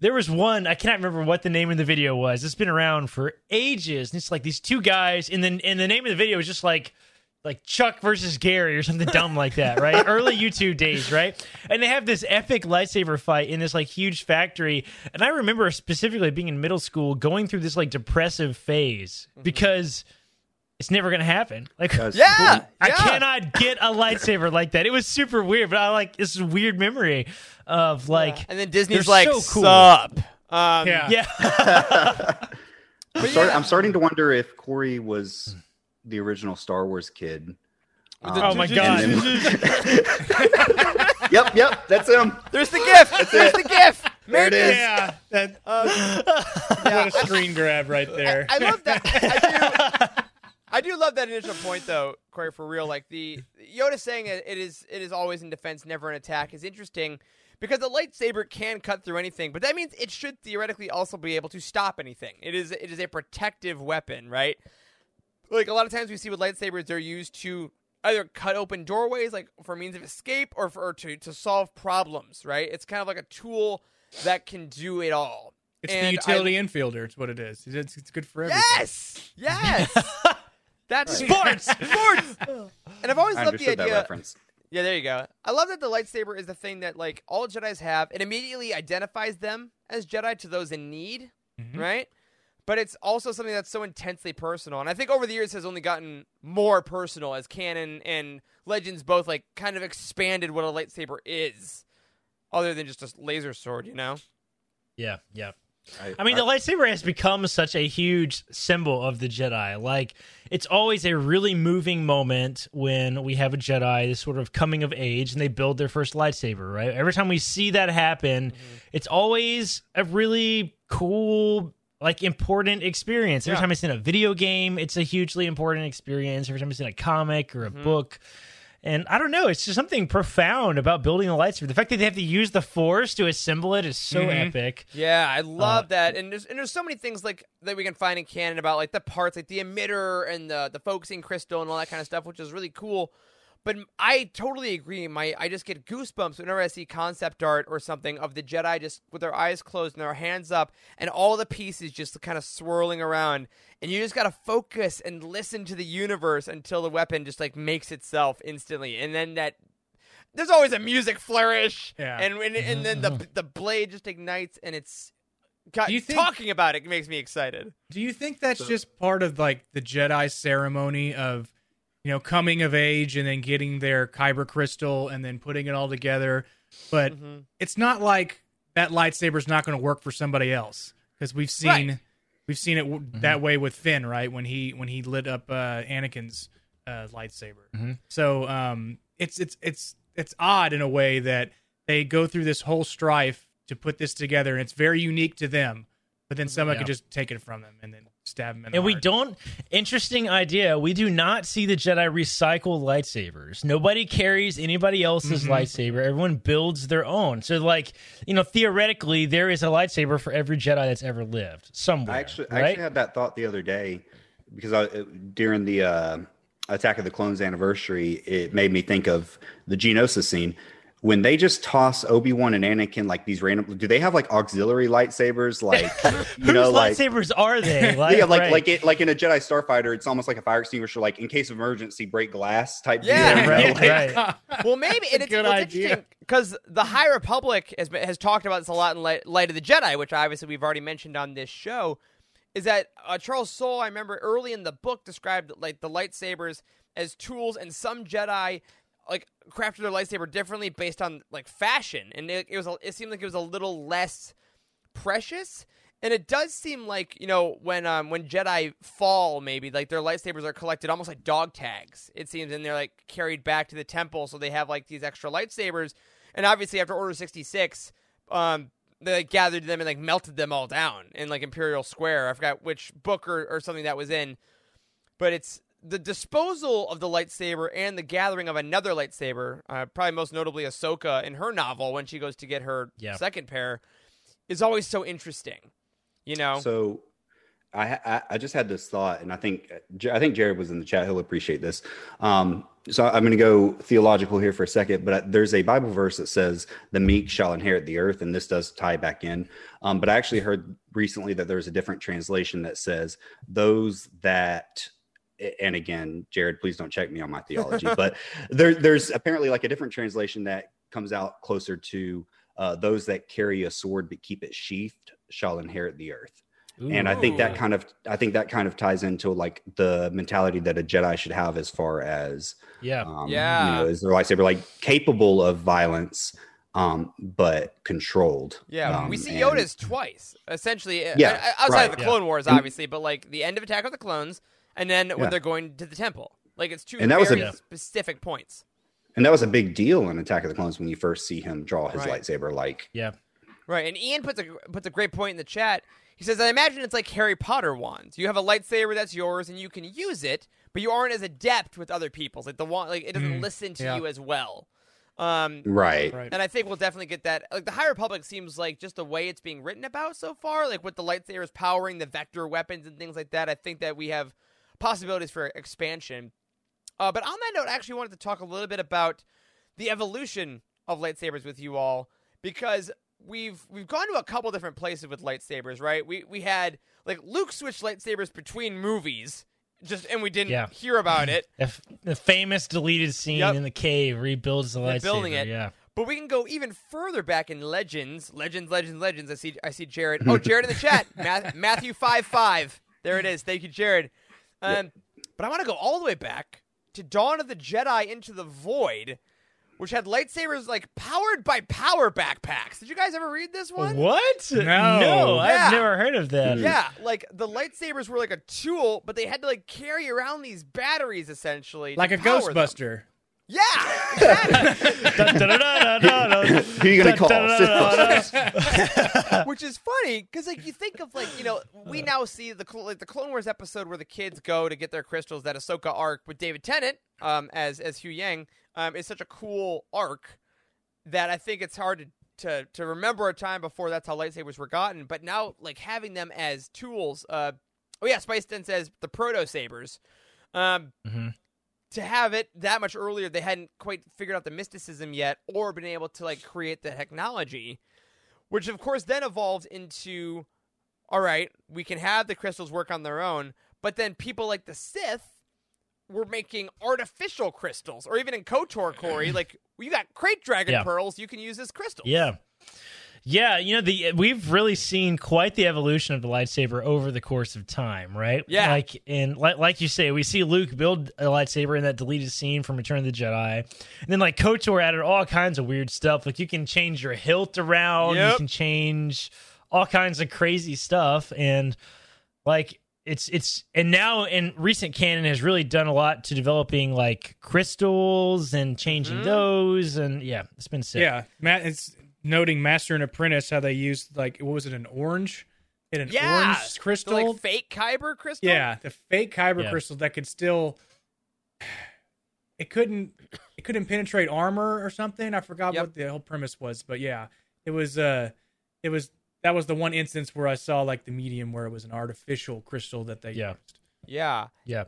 there was one I cannot remember what the name of the video was. It's been around for ages, and it's like these two guys, and then and the name of the video was just like like Chuck versus Gary or something dumb like that, right? Early YouTube days, right? And they have this epic lightsaber fight in this like huge factory. And I remember specifically being in middle school going through this like depressive phase because it's never gonna happen. Like Because- Yeah. I yeah. cannot get a lightsaber like that. It was super weird, but I like this weird memory of like And then Disney's They're like, so cool. sup. Um, yeah. yeah. I'm, start, I'm starting to wonder if Corey was the original Star Wars kid. Um, oh my god. then- yep, yep, that's him. There's the gift. There's the gift. There it Make is. Yeah. That, Yeah, what a screen grab right there. I love that. I do, I do love that initial point, though, Corey. For real, like the Yoda saying it, it is it is always in defense, never an attack, is interesting because the lightsaber can cut through anything, but that means it should theoretically also be able to stop anything. It is it is a protective weapon, right? Like a lot of times we see with lightsabers, they're used to either cut open doorways, like for means of escape, or for or to to solve problems, right? It's kind of like a tool that can do it all. It's And the utility I- infielder. It's what it is. It's, it's good for everything. Yes, yes. That's Sports. sports. And I've always I loved the understood that idea. reference. Yeah, there you go. I love that the lightsaber is the thing that like all Jedi's have. It immediately identifies them as Jedi to those in need, Mhm. right? But it's also something that's so intensely personal, and I think over the years has only gotten more personal as canon and Legends both like kind of expanded what a lightsaber is, other than just a laser sword. You know? Yeah, yeah. I, I mean, the lightsaber has become such a huge symbol of the Jedi. Like, it's always a really moving moment when we have a Jedi, this sort of coming of age, and they build their first lightsaber, right? Every time we see that happen, mm-hmm. it's always a really cool, like, important experience. Every Yeah. time it's in a video game, it's a hugely important experience. Every time it's in a comic or a book. And I don't know, it's just something profound about building a lightsaber. The fact that they have to use the force to assemble it is so Mhm. epic. Yeah, I love Uh, that, and there's and there's so many things like that we can find in canon about like the parts, like the emitter and the the focusing crystal and all that kind of stuff, which is really cool. But I totally agree. My I just get goosebumps whenever I see concept art or something of the Jedi just with their eyes closed and their hands up, and all the pieces just kind of swirling around, and you just gotta focus and listen to the universe until the weapon just like makes itself instantly, and then that. There's always a music flourish, Yeah. and and, and then the mm-hmm. the blade just ignites, and it's God, Do you think- talking about it makes me excited. Do you think that's just part of like the Jedi ceremony of, you know, coming of age and then getting their kyber crystal and then putting it all together? But Mm-hmm. it's not like that lightsaber's not going to work for somebody else because we've seen Right. we've seen it w- that way with Finn, right? When he when he lit up uh, Anakin's uh, lightsaber. So um, it's it's it's it's odd in a way that they go through this whole strife to put this together, and it's very unique to them. But then someone Yeah. can just take it from them and then stab them in the And we heart. don't. Interesting idea. We do not see the Jedi recycle lightsabers. Nobody carries anybody else's Mm-hmm. lightsaber. Everyone builds their own. So, like you know, theoretically, there is a lightsaber for every Jedi that's ever lived somewhere. I actually, I right? actually had that thought the other day because I, during the uh, Attack of the Clones anniversary, it made me think of the Geonosis scene when they just toss Obi Wan and Anakin like these random. Do they have like auxiliary lightsabers? Like you Whose know, like lightsabers are they? Like, yeah, like right. like it, like in a Jedi Starfighter, it's almost like a fire extinguisher, like in case of emergency, break glass type. Yeah, deal, you know? right, Like- right. Well, maybe and it's, good well, it's idea. interesting because the High Republic has been, has talked about this a lot in Light, Light of the Jedi, which obviously we've already mentioned on this show. Is that uh, Charles Soule? I remember early in the book described like the lightsabers as tools, and some Jedi like crafted their lightsaber differently based on like fashion, and it, it was it seemed like it was a little less precious. And it does seem like you know when um when Jedi fall, maybe like their lightsabers are collected almost like dog tags. It seems, and they're like carried back to the temple, so they have like these extra lightsabers. And obviously, after Order sixty six, um, they like, gathered them and like melted them all down in like Imperial Square. I forgot which book or, or something that was in, but it's the disposal of the lightsaber and the gathering of another lightsaber. Uh, probably most notably Ahsoka in her novel when she goes to get her Yeah. second pair is always so interesting. You know, So I, I I just had this thought, and I think I think Jared was in the chat. He'll appreciate this. Um, so I'm going to go theological here for a second, but there's a Bible verse that says, "The meek shall inherit the earth," and this does tie back in. Um, but I actually heard recently that there's a different translation that says, "Those that." And again, Jared, please don't check me on my theology, but there, there's apparently like a different translation that comes out closer to uh, those that carry a sword but keep it sheathed shall inherit the earth and i think that kind of i think that kind of ties into like the mentality that a jedi should have as far as yeah. um, Yeah. you know is their lightsaber like capable of violence um but controlled Yeah, Um, we see and- Yoda's twice, essentially. uh, Yeah, uh, outside of right. the Yeah. Clone Wars, And- obviously, but like the end of Attack of the Clones, and then when they're going to the temple. Like it's two And that was a- very Yeah. specific points. and that was a big deal in attack of the clones when you first see him draw his Right. lightsaber like Yeah. Right, and Ian puts a puts a great point in the chat. He says, "I imagine it's like Harry Potter wands. You have a lightsaber that's yours, and you can use it, but you aren't as adept with other people's. Like the wand, like it doesn't Mm, listen to yeah. you as well." Um, right Right. And I think we'll definitely get that. Like the High Republic seems like just the way it's being written about so far, like with the lightsabers powering the vector weapons and things like that. I think that we have possibilities for expansion. Uh, but on that note, I actually wanted to talk a little bit about the evolution of lightsabers with you all because we've we've gone to a couple different places with lightsabers, right? We we had like Luke switched lightsabers between movies just and we didn't Yeah. hear about it. The f- the famous deleted scene Yep. in the cave rebuilds the They're lightsaber. building it. Yeah. But we can go even further back in legends, legends, legends, legends. I see, I see Jared. Oh, Jared in the chat. Math, Matthew five five. There it is. Thank you, Jared. Um, but I want to go all the way back to Dawn of the Jedi into the Void, which had lightsabers like powered by power backpacks. Did you guys ever read this one? What? No. no, Yeah. I've never heard of that. Yeah, like the lightsabers were like a tool, but they had to like carry around these batteries essentially, Like a Ghostbuster. them. Ghostbuster. Yeah. Who are you gonna call? Which is funny because like you think of like you know we now see the like the Clone Wars episode where the kids go to get their crystals. That Ahsoka arc with David Tennant um, as as Huyang um, is such a cool arc that I think it's hard to. To, to remember a time before that's how lightsabers were gotten, but now like having them as tools. Uh, oh yeah, Spice Den says the proto sabers. Um, Mhm. To have it that much earlier, they hadn't quite figured out the mysticism yet, or been able to like create the technology which of course then evolved into all right we can have the crystals work on their own but then people like the sith were making artificial crystals or even in kotor corey like you got krayt dragon Yeah. pearls you can use as crystals Yeah. Yeah, you know the we've really seen quite the evolution of the lightsaber over the course of time, right? Yeah. like and like, like you say, we see Luke build a lightsaber in that deleted scene from Return of the Jedi, and then like Kotor added all kinds of weird stuff. Like you can change your hilt around, you can change all kinds of crazy stuff, and like it's it's and now in recent canon has really done a lot to developing like crystals and changing Mhm. those, and yeah, it's been sick. Yeah, Matt. It's noting Master and Apprentice how they used like what was it an orange, it an Yeah, orange the, crystal. like fake kyber crystal yeah, the fake kyber Yeah. crystal that could still. It couldn't. It couldn't penetrate armor or something. I forgot Yep. what the whole premise was, but yeah, it was. Uh, it was that was the one instance where I saw like the medium where it was an artificial crystal that they Yeah. used. yeah Yeah.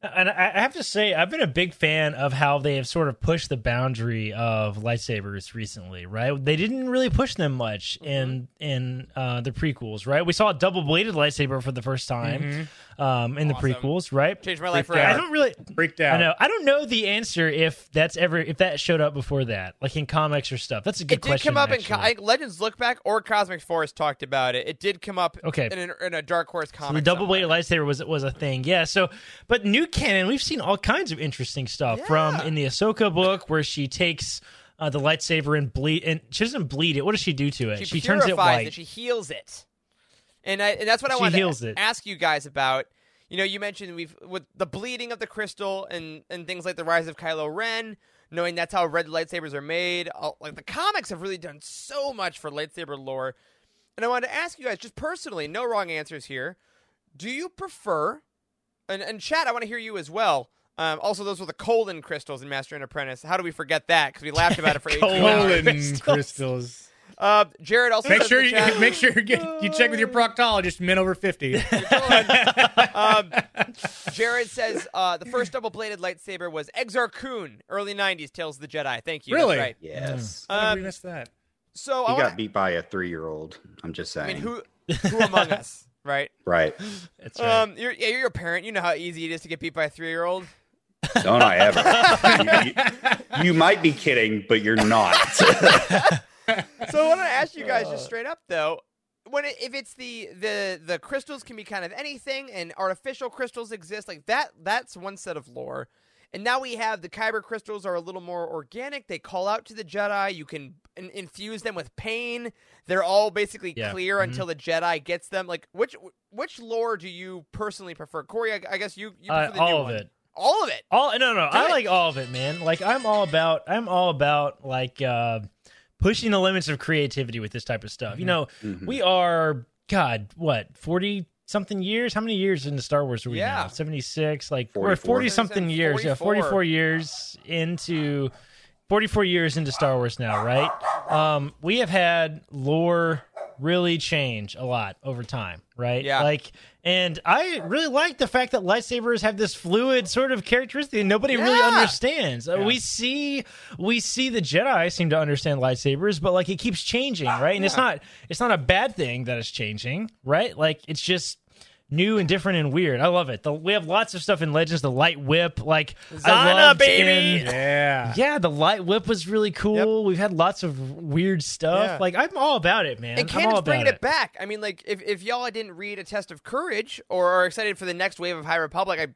And I I have to say, I've been a big fan of how they have sort of pushed the boundary of lightsabers recently. Right? They didn't really push them much in in uh, the prequels. Right? We saw a double bladed lightsaber for the first time um, in the Awesome. prequels. Right? changed my life Freaked out. I don't really. Freaked out. I know. I don't know the answer if that's ever if that showed up before that, like in comics or stuff. That's a good question. it did question. come up in co- legends look back or cosmic force talked about it it did come up Okay. in, an, in a dark horse So comic the double somewhere. bladed lightsaber was was a thing, yeah. So, but new canon, we've seen all kinds of interesting stuff from in the Ahsoka book where she takes uh, the lightsaber and bleed, and she doesn't bleed it. What does she do to it? she, turns it purifies white. it. She heals it, and I, and that's what I want to it. ask you guys about. You know, you mentioned we've with the bleeding of the crystal and and things like the rise of Kylo Ren, knowing that's how red lightsabers are made. all- Like the comics have really done so much for lightsaber lore, and I wanted to ask you guys just personally, no wrong answers here. Do you prefer? And and Chad, I want to hear you as well. Um, also, those were the colon crystals in Master and Apprentice. How do we forget that? Because we laughed about it for 18 hours. Colon crystals. Crystals. Uh, Jared also Make sure you chat- make sure you get you check with your proctologist. Men over fifty. um, Jared says uh, the first double-bladed lightsaber was Exar Kun, early '90s Tales of the Jedi. Thank you. Really? That's right. yes. Um, we missed that? So He I, got beat by a three-year-old. I'm just saying. I mean, who who among us, right? Right? That's right. Um, you're, yeah, you're a parent. You know how easy it is to get beat by a three-year-old. Don't I ever? you, you- you might be kidding, but you're not. So I want to ask you guys just straight up though, when it, if it's the the the crystals can be kind of anything, and artificial crystals exist like that. That's one set of lore. And now we have the Kyber crystals are a little more organic. They call out to the Jedi. You can in- infuse them with pain. They're all basically Yeah. clear Mhm. until the Jedi gets them. Like which which lore do you personally prefer, Corey? I, I guess you, you Uh, prefer the new all of one. it. All of it. All no, no. I Good. like all of it, man. Like I'm all about. I'm all about like uh, pushing the limits of creativity with this type of stuff. You know, Mhm. we are God, what forty something years? How many years into Star Wars are we Yeah. now? Seventy six. Like we're forty something years. Yeah, forty four years into. 44 years into Star Wars now, right? Um, we have had lore really change a lot over time, right? Yeah. Like, and I really like the fact that lightsabers have this fluid sort of characteristic and nobody really understands. Uh, we see, we see the Jedi seem to understand lightsabers, but like it keeps changing, right? And it's not, it's not a bad thing that it's changing, right? Like it's just new and different and weird. I love it. The, we have lots of stuff in Legends. The light whip, like Zana, baby! in- Yeah. yeah, the light whip was really cool. We've had lots of weird stuff. Yeah. Like I'm all about it, man. And I'm all about bringing it. it back. I mean, like, if, if y'all didn't read A Test of Courage or are excited for the next wave of High Republic, I,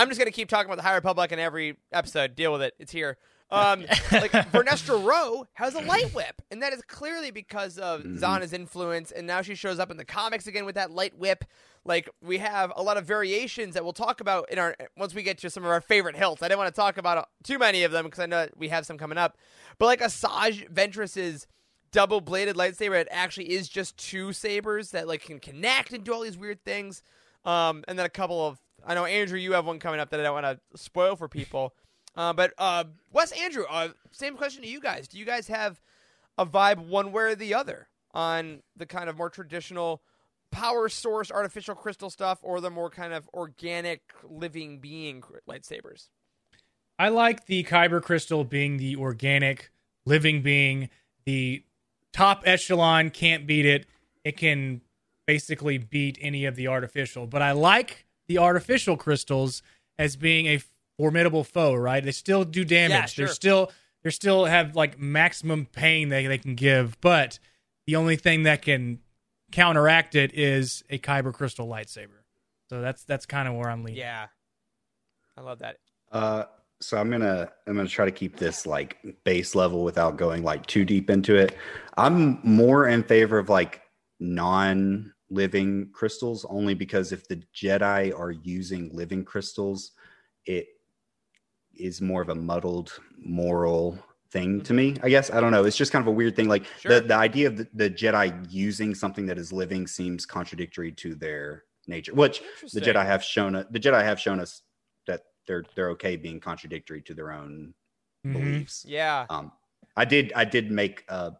I'm just going to keep talking about the High Republic in every episode. Deal with it. It's here. Um, like, Vernestra Rowe has a light whip, and that is clearly because of Zana's influence, and now she shows up in the comics again with that light whip. Like, we have a lot of variations that we'll talk about in our once we get to some of our favorite hilts. I didn't want to talk about uh, too many of them because I know we have some coming up. But, like, Asajj Ventress's double bladed lightsaber it actually is just two sabers that like can connect and do all these weird things um and then a couple of i know andrew you have one coming up that i don't want to spoil for people uh, but uh wes andrew uh, same question to you guys do you guys have a vibe one way or the other on the kind of more traditional power source artificial crystal stuff or the more kind of organic living being lightsabers I like the Kyber crystal being the organic living being. The top echelon can't beat it. It can basically beat any of the artificial. But I like the artificial crystals as being a formidable foe, right? They still do damage. Yeah, sure. They're still they still have like maximum pain they, they can give, but the only thing that can counteract it is a Kyber crystal lightsaber. So that's that's kind of where I'm leaning. yeah i love that Uh, so I'm gonna I'm gonna try to keep this like base level without going like too deep into it. I'm more in favor of like non-living crystals only because if the Jedi are using living crystals, it is more of a muddled moral thing to me. I guess I don't know. It's just kind of a weird thing. Like Sure. the the idea of the, the Jedi using something that is living seems contradictory to their nature, which the Jedi have shown the Jedi have shown us that they're they're okay being contradictory to their own Mhm. beliefs. yeah Um, I did I did make a,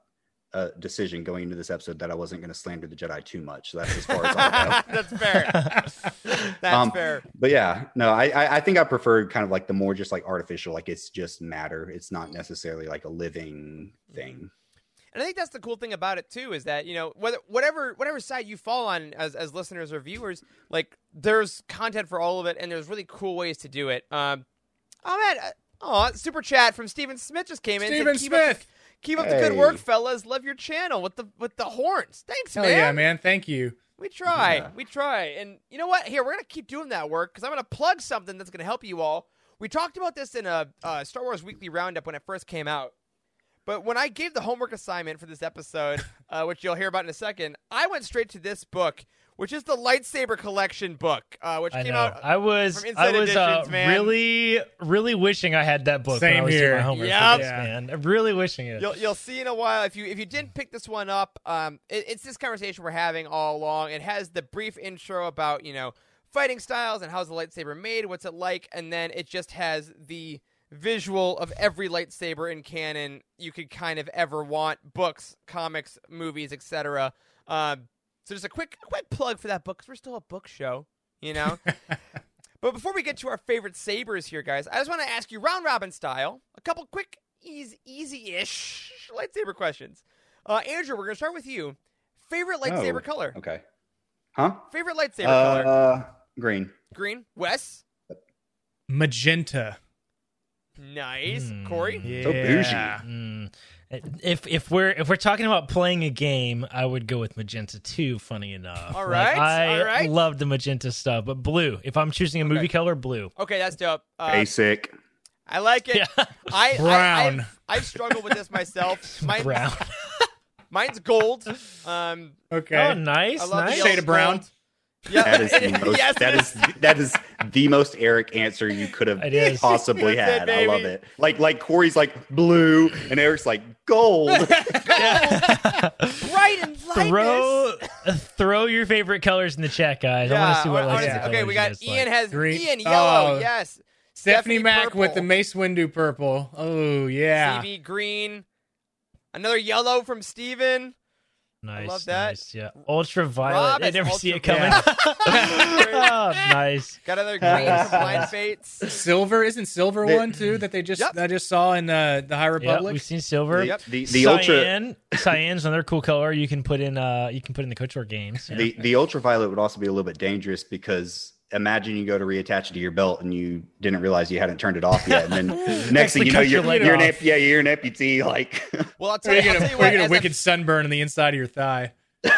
a decision going into this episode that I wasn't going to slander the Jedi too much. So that's as far as I'll go. that's fair that's Um, fair But yeah, no, I, I I think I prefer kind of like the more just like artificial, like it's just matter. It's not necessarily like a living thing. And I think that's the cool thing about it too is that you know whether whatever whatever side you fall on as as listeners or viewers, like there's content for all of it, and there's really cool ways to do it. Um, oh man, uh, oh super chat from Steven Smith just came in. said, Steven keep Up Smith! Keep up the good work, fellas. Love your channel with the with the horns. Thanks, Hell man. yeah, man. Thank you. We try. Yeah. We try. And you know what? Here, we're going to keep doing that work because I'm going to plug something that's going to help you all. We talked about this in a uh, Star Wars Weekly Roundup when it first came out. But when I gave the homework assignment for this episode, uh, which you'll hear about in a second, I went straight to this book, which is the Lightsaber Collection book, uh, which I came know. out. I was from Inside I was uh, Editions, man. really really wishing I had that book when I was here. doing my homework Yep. for this, Yeah. man. I'm really wishing it. You'll you'll see in a while if you if you didn't pick this one up. Um, it, it's this conversation we're having all along. It has the brief intro about you know fighting styles and how's the lightsaber made, what's it like, and then it just has the visual of every lightsaber in canon you could kind of ever want books comics movies etc um, so just a quick quick plug for that book because we're still a book show you know but before we get to our favorite sabers here guys i just want to ask you round robin style a couple quick easy easy-ish lightsaber questions uh, andrew we're gonna start with you favorite lightsaber Oh, color Okay. Huh? favorite lightsaber color Uh, green. green wes Magenta. nice Hmm. corey So bougie. Mm. If if we're if we're talking about playing a game, I would go with magenta too. Funny enough, All right. Like, I all right. love the magenta stuff, but blue. If I'm choosing a movie Okay. color, blue. okay that's dope uh, Basic. I like it. Yeah. I, Brown. I, I've, I've struggled with this myself. Mine, Brown. Mine's gold. Um, Okay. Oh, nice, I love nice. the Shade of brown. gold. Yeah, That is the most. yes, that it is that is the most Eric answer you could have It is. possibly That's it, had. I love it. Like like Corey's like blue and Eric's like gold. bright and light. throw throw your favorite colors in the chat, guys. I want to see what I wanna lightsaber see- colors Okay, we got Ian like. has Green. Ian yellow. Oh. yes. Stephanie Mac purple. with the Mace Windu purple. Oh yeah. CV green. Another yellow from Steven. Nice, love that. Nice, yeah, ultraviolet. Rob I is never see it coming. ultraviolet. oh, nice. Got other green from Blind Fates. Silver isn't silver The- one too that they just Yep. I just saw in uh, the High Yeah, Republic. we've seen silver. Yep. The the ultra Cyan, cyan's another cool color you can put in. Uh, you can put in the Kotor games. Yeah. the the ultraviolet would also be a little bit dangerous because imagine you go to reattach it to your belt and you didn't realize you hadn't turned it off yet, and then next thing you know cut your you're, leg you're an off. yeah you're an amputee like Well, I'll tell you, you I'll get tell a, you or what. you get a as wicked sunburn on the inside of your thigh. dude.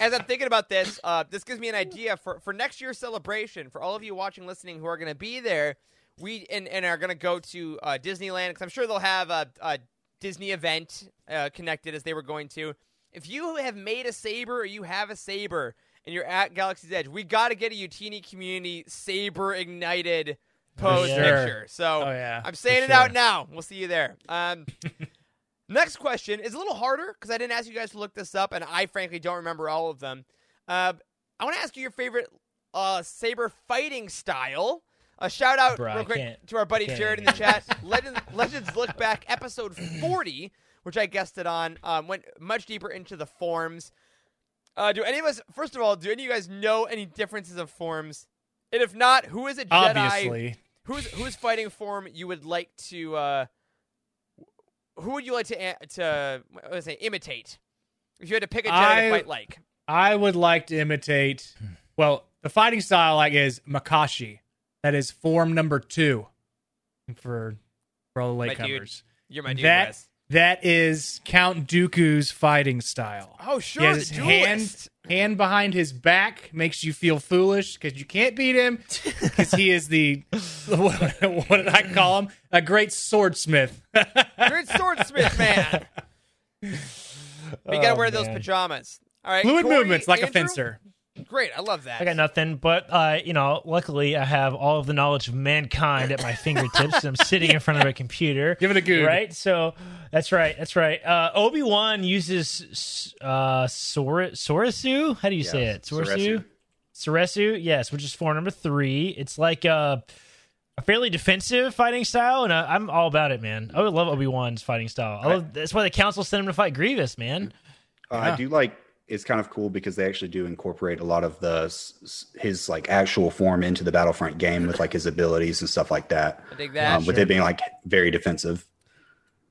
As I'm thinking about this, uh, this gives me an idea for, for next year's celebration. For all of you watching, listening, who are going to be there, we and, and are going to go to uh, Disneyland because I'm sure they'll have a, a Disney event uh, connected as they were going to. If you have made a saber or you have a saber and you're at Galaxy's Edge, we got to get a Youtini community saber ignited pose sure. picture. So Oh, yeah, I'm for saying it sure. out now. We'll see you there. Um, Next question is a little harder because I didn't ask you guys to look this up, and I frankly don't remember all of them. Uh, I want to ask you your favorite uh, saber fighting style. A shout out I real quick to our buddy Jared in the chat. Legends, Legends Look Back, episode 40, which I guested it on, um, went much deeper into the forms. Uh, do any of us, first of all, do any of you guys know any differences of forms? And if not, who is a Jedi? Obviously, Who's whose fighting form you would like to? Uh, who would you like to a- to I say imitate? If you had to pick a Jedi I- to fight like, I would like to imitate. Well, the fighting style I like is Makashi. That is form number two for for all the latecomers. you're my dude. That Wes. That is Count Dooku's fighting style. Oh sure, He has his hand hand behind his back makes you feel foolish because you can't beat him because he is the what did I call him? A great swordsmith. Great swordsmith man. But you gotta Oh, wear those pajamas. All right, Fluid Corey, movements like a fencer. Great, I love that. I got nothing, but uh, you know, luckily I have all of the knowledge of mankind at my fingertips. I'm sitting in front of a computer. Give it a good. Right, so that's right, that's right. Uh, Obi Wan uses uh, Sor- Soresu. How do you say it? Soresu. Soresu, yes, which is form number three. It's like a, a fairly defensive fighting style, and uh, I'm all about it, man. I would love Obi Wan's fighting style. I love, that's why the council sent him to fight Grievous, man. Uh, I do like it's kind of cool because they actually do incorporate a lot of the his like actual form into the Battlefront game with like his abilities and stuff like that. I dig that. Um, with it being like very defensive.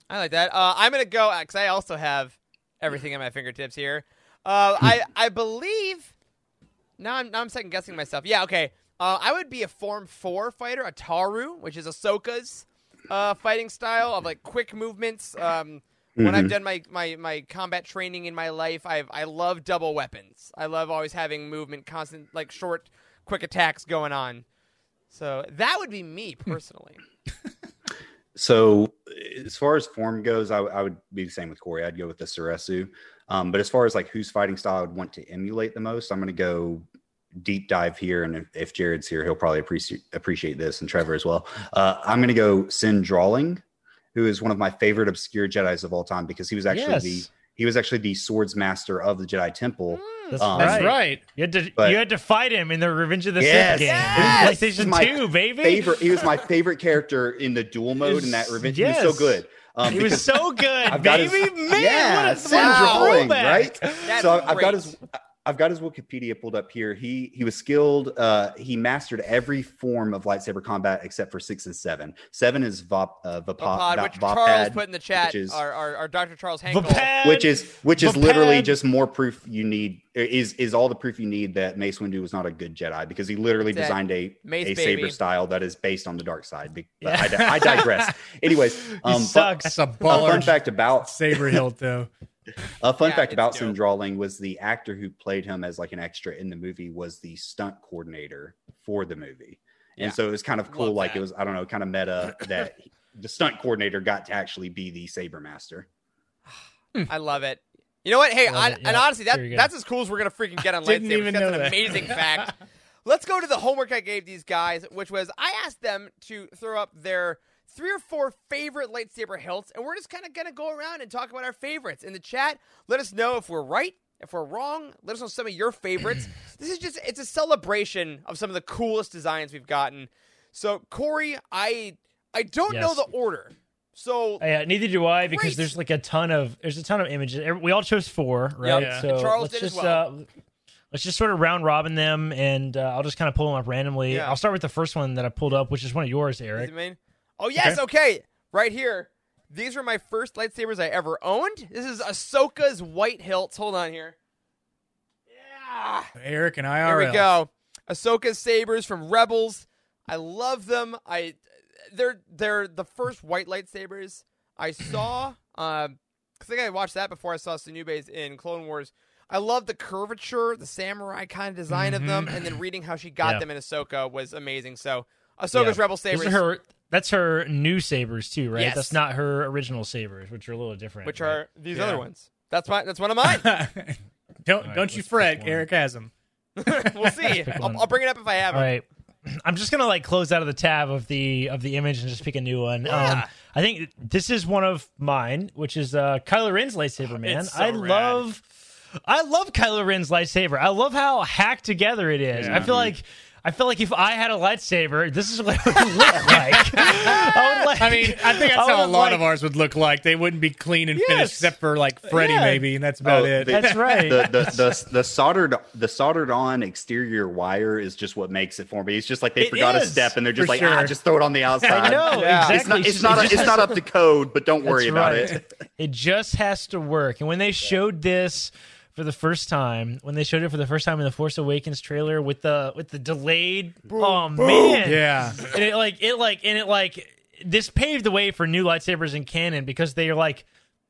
I like that. Uh, I'm gonna go because I also have everything at my fingertips here. Uh, I I believe now I'm now I'm second guessing myself. Yeah, okay. Uh, I would be a Form Four fighter, Ataru, which is Ahsoka's uh, fighting style of like quick movements. Um, when I've done my, my, my combat training in my life, I've I love double weapons. I love always having movement, constant like short, quick attacks going on. So that would be me personally. So as far as form goes, I, I would be the same with Corey. I'd go with the Soresu. Um, but as far as like whose fighting style I would want to emulate the most, I'm going to go deep dive here. And if, if Jared's here, he'll probably appreciate appreciate this, and Trevor as well. Uh, I'm going to go Cin Drallig, who is one of my favorite obscure Jedi's of all time because he was actually Yes. the he was actually the swords master of the Jedi Temple. That's Um, That's right. right. You had to But- you had to fight him in the Revenge of the Yes. Sith game. Yes. PlayStation My 2, baby. Favorite, he was my favorite character in the dual mode in that Revenge. He was Yes. so good. Um, He was so good, I've got his- baby. Man, yeah, what a, Cin what a right? That's so I've got great. his I've got his Wikipedia pulled up here. He he was skilled. Uh, he mastered every form of lightsaber combat except for six and seven. Seven is Vop, uh, Vapod, Pod, which Vaapad, Charles put in the chat, which is our, our, our Dr. Charles Hankel. Vaapad. which is which is Vaapad. literally just more proof you need is is all the proof you need that Mace Windu was not a good Jedi because he literally That's designed a Mace a baby. saber style that is based on the dark side. But Yeah. I, di- I digress. Anyways, um, fun- sucks. That's a a baller. fun fact about Saber hilt though. A uh, fun Yeah, fact about dope. Cin Drallig was the actor who played him as like an extra in the movie was the stunt coordinator for the movie. Yeah. And so it was kind of cool, Love like that. it was, I don't know, kind of meta that the stunt coordinator got to actually be the Saber Master. I love it. You know what? Hey, Love on, it, and honestly, that that's as cool as we're gonna freaking get on Didn't lightsabers. That's an that. amazing fact. Let's go to the homework I gave these guys, which was I asked them to throw up their three or four favorite lightsaber hilts, and we're just kind of gonna go around and talk about our favorites in the chat. Let us know if we're right, if we're wrong. Let us know some of your favorites. this is just it's a celebration of some of the coolest designs we've gotten. So Corey, I I don't know the order. So yeah, neither do I because Great. there's like a ton of there's a ton of images. We all chose four, right? Yeah. So And Charles let's did as just well. uh, let's just sort of round robin them, and uh, I'll just kind of pull them up randomly. Yeah. I'll start with the first one that I pulled up, which is one of yours, Eric. Oh yes, okay. Right here. These were my first lightsabers I ever owned. This is Ahsoka's white hilts. Hold on here. Yeah. Eric and IRL. Here we go. Ahsoka's sabers from Rebels. I love them. I they're they're the first white lightsabers I saw. Um, I think I watched that before I saw Sunube's in Clone Wars. I love the curvature, the samurai kind of design of them, and then reading how she got them in Ahsoka was amazing. So Ahsoka's Yeah. Rebel sabers, are her. That's her new sabers too, right? Yes. That's not her original sabers, which are a little different. which right? are these Yeah. other ones. That's my that's one of mine. don't right, don't you fret. Eric has them. we'll see. I'll. I'll bring it up if I have All it. right. I'm just gonna like close out of the tab of the of the image and just pick a new one. Yeah. Um, I think this is one of mine, which is uh, Kylo Ren's lightsaber. Man, It's so I rad. love, I love Kylo Ren's lightsaber. I love how hacked together it is. I feel like. I feel like if I had a lightsaber, this is what it would look like. I would like. I mean, I think that's I how a lot like- of ours would look like. They wouldn't be clean and Yes. finished, except for like Freddy, Yeah. maybe, and that's about Oh, it. the- That's right. the, the the the soldered the soldered on exterior wire is just what makes it for me. It's just like they It forgot a step and they're just for like ah, just throw it on the outside. I know Yeah. exactly. It's not it's It not just it's not up to code, but don't worry That's about right. it. It just has to work. And when they showed this for the first time, when they showed it for the first time in the Force Awakens trailer with the with the delayed, oh man, yeah. and it like it like and it like this paved the way for new lightsabers in canon because they are like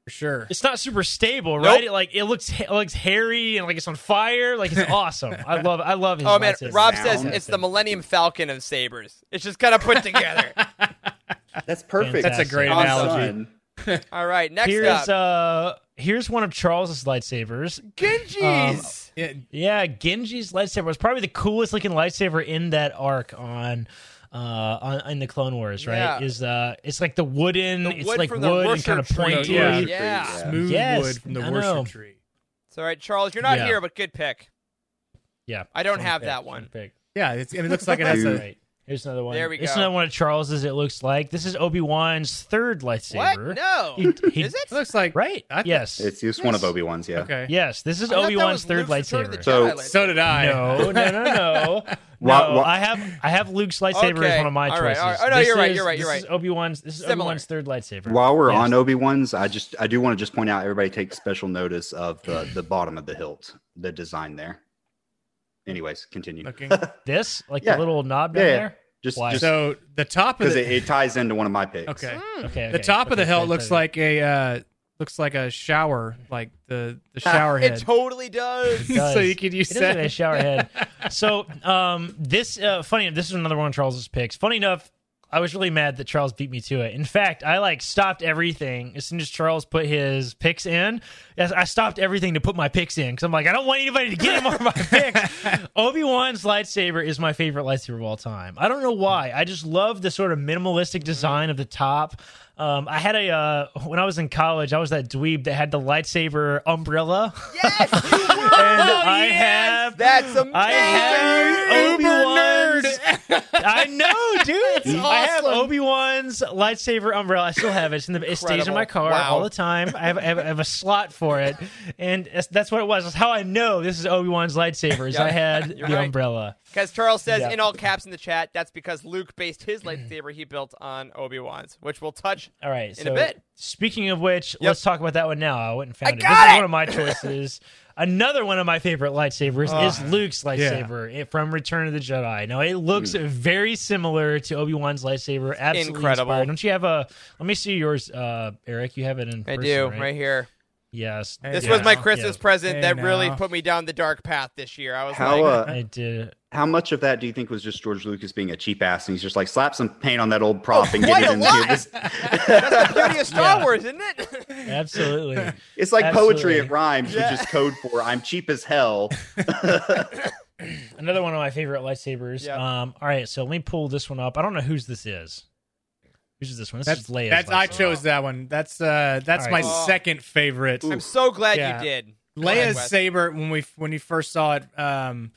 For sure. it's not super stable, right? It like it looks it looks hairy and like it's on fire. Like it's awesome. I love I love his. Oh man. Rob Sound. says it's the Millennium Falcon of sabers. It's just kind of put together. That's perfect. That's a great Awesome. analogy. All right, next Here's up, uh here's one of Charles's lightsabers. Gungi's. Yeah, Yeah, Gungi's lightsaber was probably the coolest looking lightsaber in that arc on uh on in the Clone Wars, right? Yeah. Is uh it's like the wooden The it's wood like wood and kind of tree. pointy. Yeah. yeah. smooth Yes, wood from the I wroshyr know. tree. So, all right, Charles, you're not Yeah. here, but good pick. Yeah. I don't have pick, that one. pick. Yeah, it's, and it looks like it has Dude. a. Right. Here's another one. There we This is go. another one of Charles's. It looks like this is Obi Wan's third lightsaber. What? No. He- he- Is it? It looks like Right. I thought- yes. It's just one of Obi Wan's, yeah. Okay. yes. This is Obi Wan's third Luke's Return lightsaber. So- Jedi lightsaber. So did I. No, no, no, no. Wha- no, wha- I have I have Luke's lightsaber Okay. as one of my All choices. right, all right. Oh, no, This you're right, you're right, you're is right. Obi Wan's. This is Obi Wan's third lightsaber. While we're Yes. on Obi Wan's, I just I do want to just point out everybody take special notice of the the bottom of the hilt, the design there. Anyways, continue. Looking. this, like Yeah. the little knob down Yeah, yeah. there. Just Why? just So the top of because the it, it ties into one of my picks. okay. Okay, okay. The top of the hill okay, looks like a uh, looks like a shower, like the the shower head. It totally does. It does. so you could use it like that. a shower head. so, um, this uh, funny. This is another one of Charles's picks. Funny enough, I was really mad that Charles beat me to it. In fact, I like stopped everything as soon as Charles put his picks in. Yes, I stopped everything to put my picks in because I'm like, I don't want anybody to get any more of my picks. Obi Wan's lightsaber is my favorite lightsaber of all time. I don't know why. I just love the sort of minimalistic design of the top. Um, I had a uh, when I was in college, I was that dweeb that had the lightsaber umbrella. yes, you were. and I have That's amazing. I have Obi Wan's. I know, dude. I have. Obi Wan's lightsaber umbrella. I still have it. It's in the, it stays in my car Wow. all the time. I have, I have, I have a slot for it, and that's, that's what it was. That's how I know this is Obi Wan's lightsaber. Is I had you're the right. umbrella. Because Charles says Yeah. in all caps in the chat, that's because Luke based his lightsaber he built on Obi Wan's, which we'll touch. All right. In so a bit. Speaking of which, Yep. let's talk about that one now. I went and found I it. got this is one of my choices. Another one of my favorite lightsabers is Luke's lightsaber it- from Return of the Jedi. Now it looks very similar to Obi Wan's lightsaber. Absolutely Incredible. inspired. Don't you have a? Let me see yours, uh, Eric. You have it in. I person, do right? right here. Yes. This Yeah. was my Christmas Yeah. present Hey, that really put me down the dark path this year. I was How like, uh, I did. how much of that do you think was just George Lucas being a cheap ass and he's just like slap some paint on that old prop and Oh, quite get it a in lot. This, that's the beauty of Star Yeah. Wars, isn't it? Absolutely. it's like poetry. Absolutely. It rhymes, Yeah. which is code for I'm cheap as hell. Another one of my favorite lightsabers. Yep. Um. All right. So let me pull this one up. I don't know whose this is. Whose is this one? This That's is Leia's. that's I chose that one. That's uh that's All my. Oh. second favorite. I'm so glad Yeah. you did. Go ahead, Leia's Wes. saber when we when you first saw it um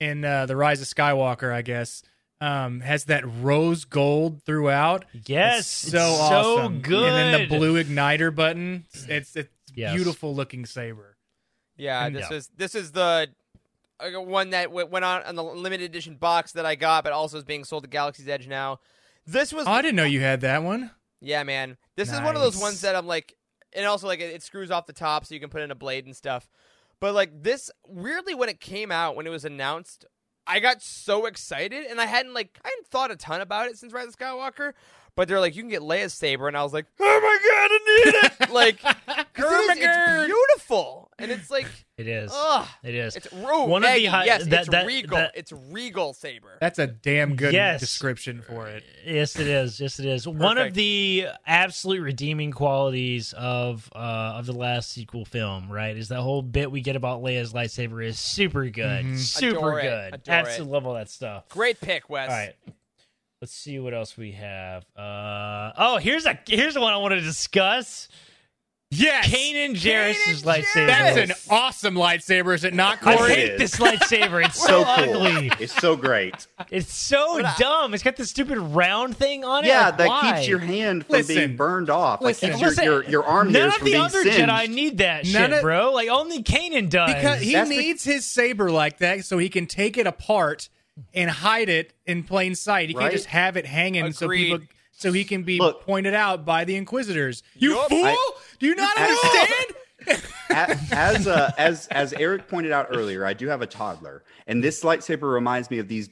in uh, the Rise of Skywalker, I guess. um, has that rose gold throughout. Yes, It's it's so so awesome. good. And then the blue igniter button. It's it's Yes. beautiful looking saber. Yeah, And- this Yeah. is this is the uh, one that went on on the limited edition box that I got, but also is being sold at Galaxy's Edge now. This was Oh, I didn't know you had that one. Yeah, man. This is one of those ones that I'm like, and also like it, it screws off the top so you can put in a blade and stuff. But like this, weirdly, when it came out, when it was announced, I got so excited, and I hadn't like I hadn't thought a ton about it since Rise of Skywalker. But they're like, you can get Leia's saber, and I was like, oh my god, I need it! like, 'cause it is, it's beautiful, and it's like, It is. ugh, It is. it's oh, One of the Maggie, hi- yes, that- it's that- regal, that- it's regal saber. That's a damn good Yes. description for it. Yes, it is. Yes, it is. One of the absolute redeeming qualities of uh, of the last sequel film, right, is that whole bit we get about Leia's lightsaber is super good, super Adore it. good. Adore Absolutely it. love all that stuff. Great pick, Wes. All right, let's see what else we have. Uh, oh, here's a here's the one I want to discuss. Yes. Kanan Jarrus's Kanan lightsaber. That's an awesome lightsaber, is it not, Corey? I Corey? hate is. this lightsaber. It's So so, cool. ugly. It's so great. It's so dumb. It's got this stupid round thing on it. Yeah, Like, that why? keeps your hand from Listen. being burned off. Like Listen. keeps your, Listen, your, your arm None hairs of from the being other singed. Jedi need that None shit, of- bro. Like only Kanan does. Because he That's the- needs his saber like that so he can take it apart and hide it in plain sight. He Right? can't just have it hanging so people so he can be Look. pointed out by the Inquisitors. You Yup. fool! I- Do you not I- understand? A- as uh, as as Eric pointed out earlier, I do have a toddler, and this lightsaber reminds me of these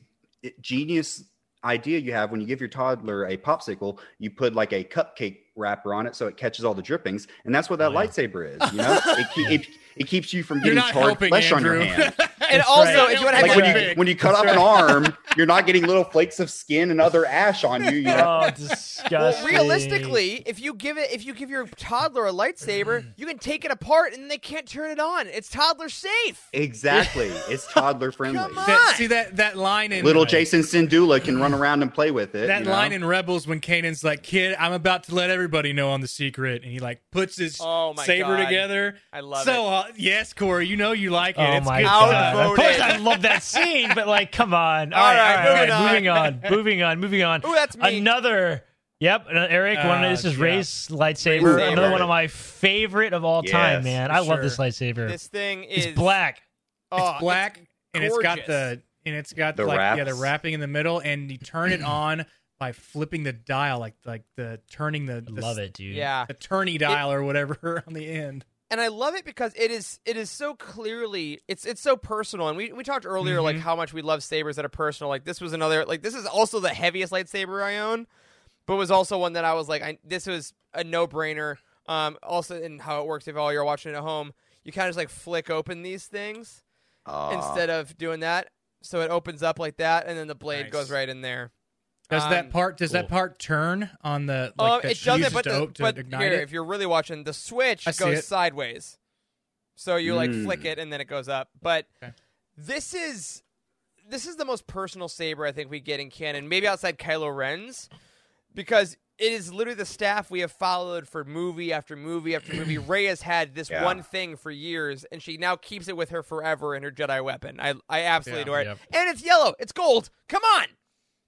genius idea you have when you give your toddler a popsicle. You put like a cupcake wrapper on it so it catches all the drippings, and that's what that lightsaber is. You know, it, it, it keeps you from getting not charred helping, flesh on your hand. And also, right. if you want to have Like when you when you cut off an arm, you're not getting little flakes of skin and other ash on you. You know? Oh, disgusting. Well, realistically, if you give it, if you give your toddler a lightsaber, you can take it apart and they can't turn it on. It's toddler safe. Exactly, it's toddler friendly. Come on. That- see that that line in Little Jacen Syndulla can run around and play with it. that you know? line in Rebels when Kanan's like, "Kid, I'm about to let everybody know on the secret," and he like puts his Oh my saber God. together. I love it. so, uh, yes, Corey, you know you like it. Oh it's my good god! Stuff. Of course, I love that scene, but like, come on! All all right, right, all right, all right, moving moving on, moving on, moving on. Ooh, that's me. Another. Yep, uh, Eric. one Uh, this is yeah. Rey's lightsaber. Rey's Another one of my favorite of all Yes, time, man. for I love this lightsaber. This thing is it's black. Oh, it's black and it's got the and it's got The like yeah the wrapping in the middle and you turn it on by flipping the dial like like the turning the, the love it, dude. Yeah, the turny dial or whatever on the end. And I love it because it is it is so clearly it's it's so personal. And we we talked earlier like how much we love sabers that are personal. Like this was another like this is also the heaviest lightsaber I own, but was also one that I was like I, this was a no brainer. Um, also in how it works if all you're watching at home, you kind of just like flick open these things Aw. instead of doing that. So it opens up like that, and then the blade Nice. goes right in there. Does Um, that part does that part turn on the like um, that it doesn't, but the, op- to but ignite here, it? if you're really watching, the switch I goes it. sideways, so you like Mm. flick it and then it goes up. But Okay. this is this is the most personal saber I think we get in canon, maybe outside Kylo Ren's, because it is literally the staff we have followed for movie after movie after movie. Rey has had this Yeah. one thing for years, and she now keeps it with her forever in her Jedi weapon. I I absolutely Yeah. adore it, Yep. and it's yellow, it's gold. Come on,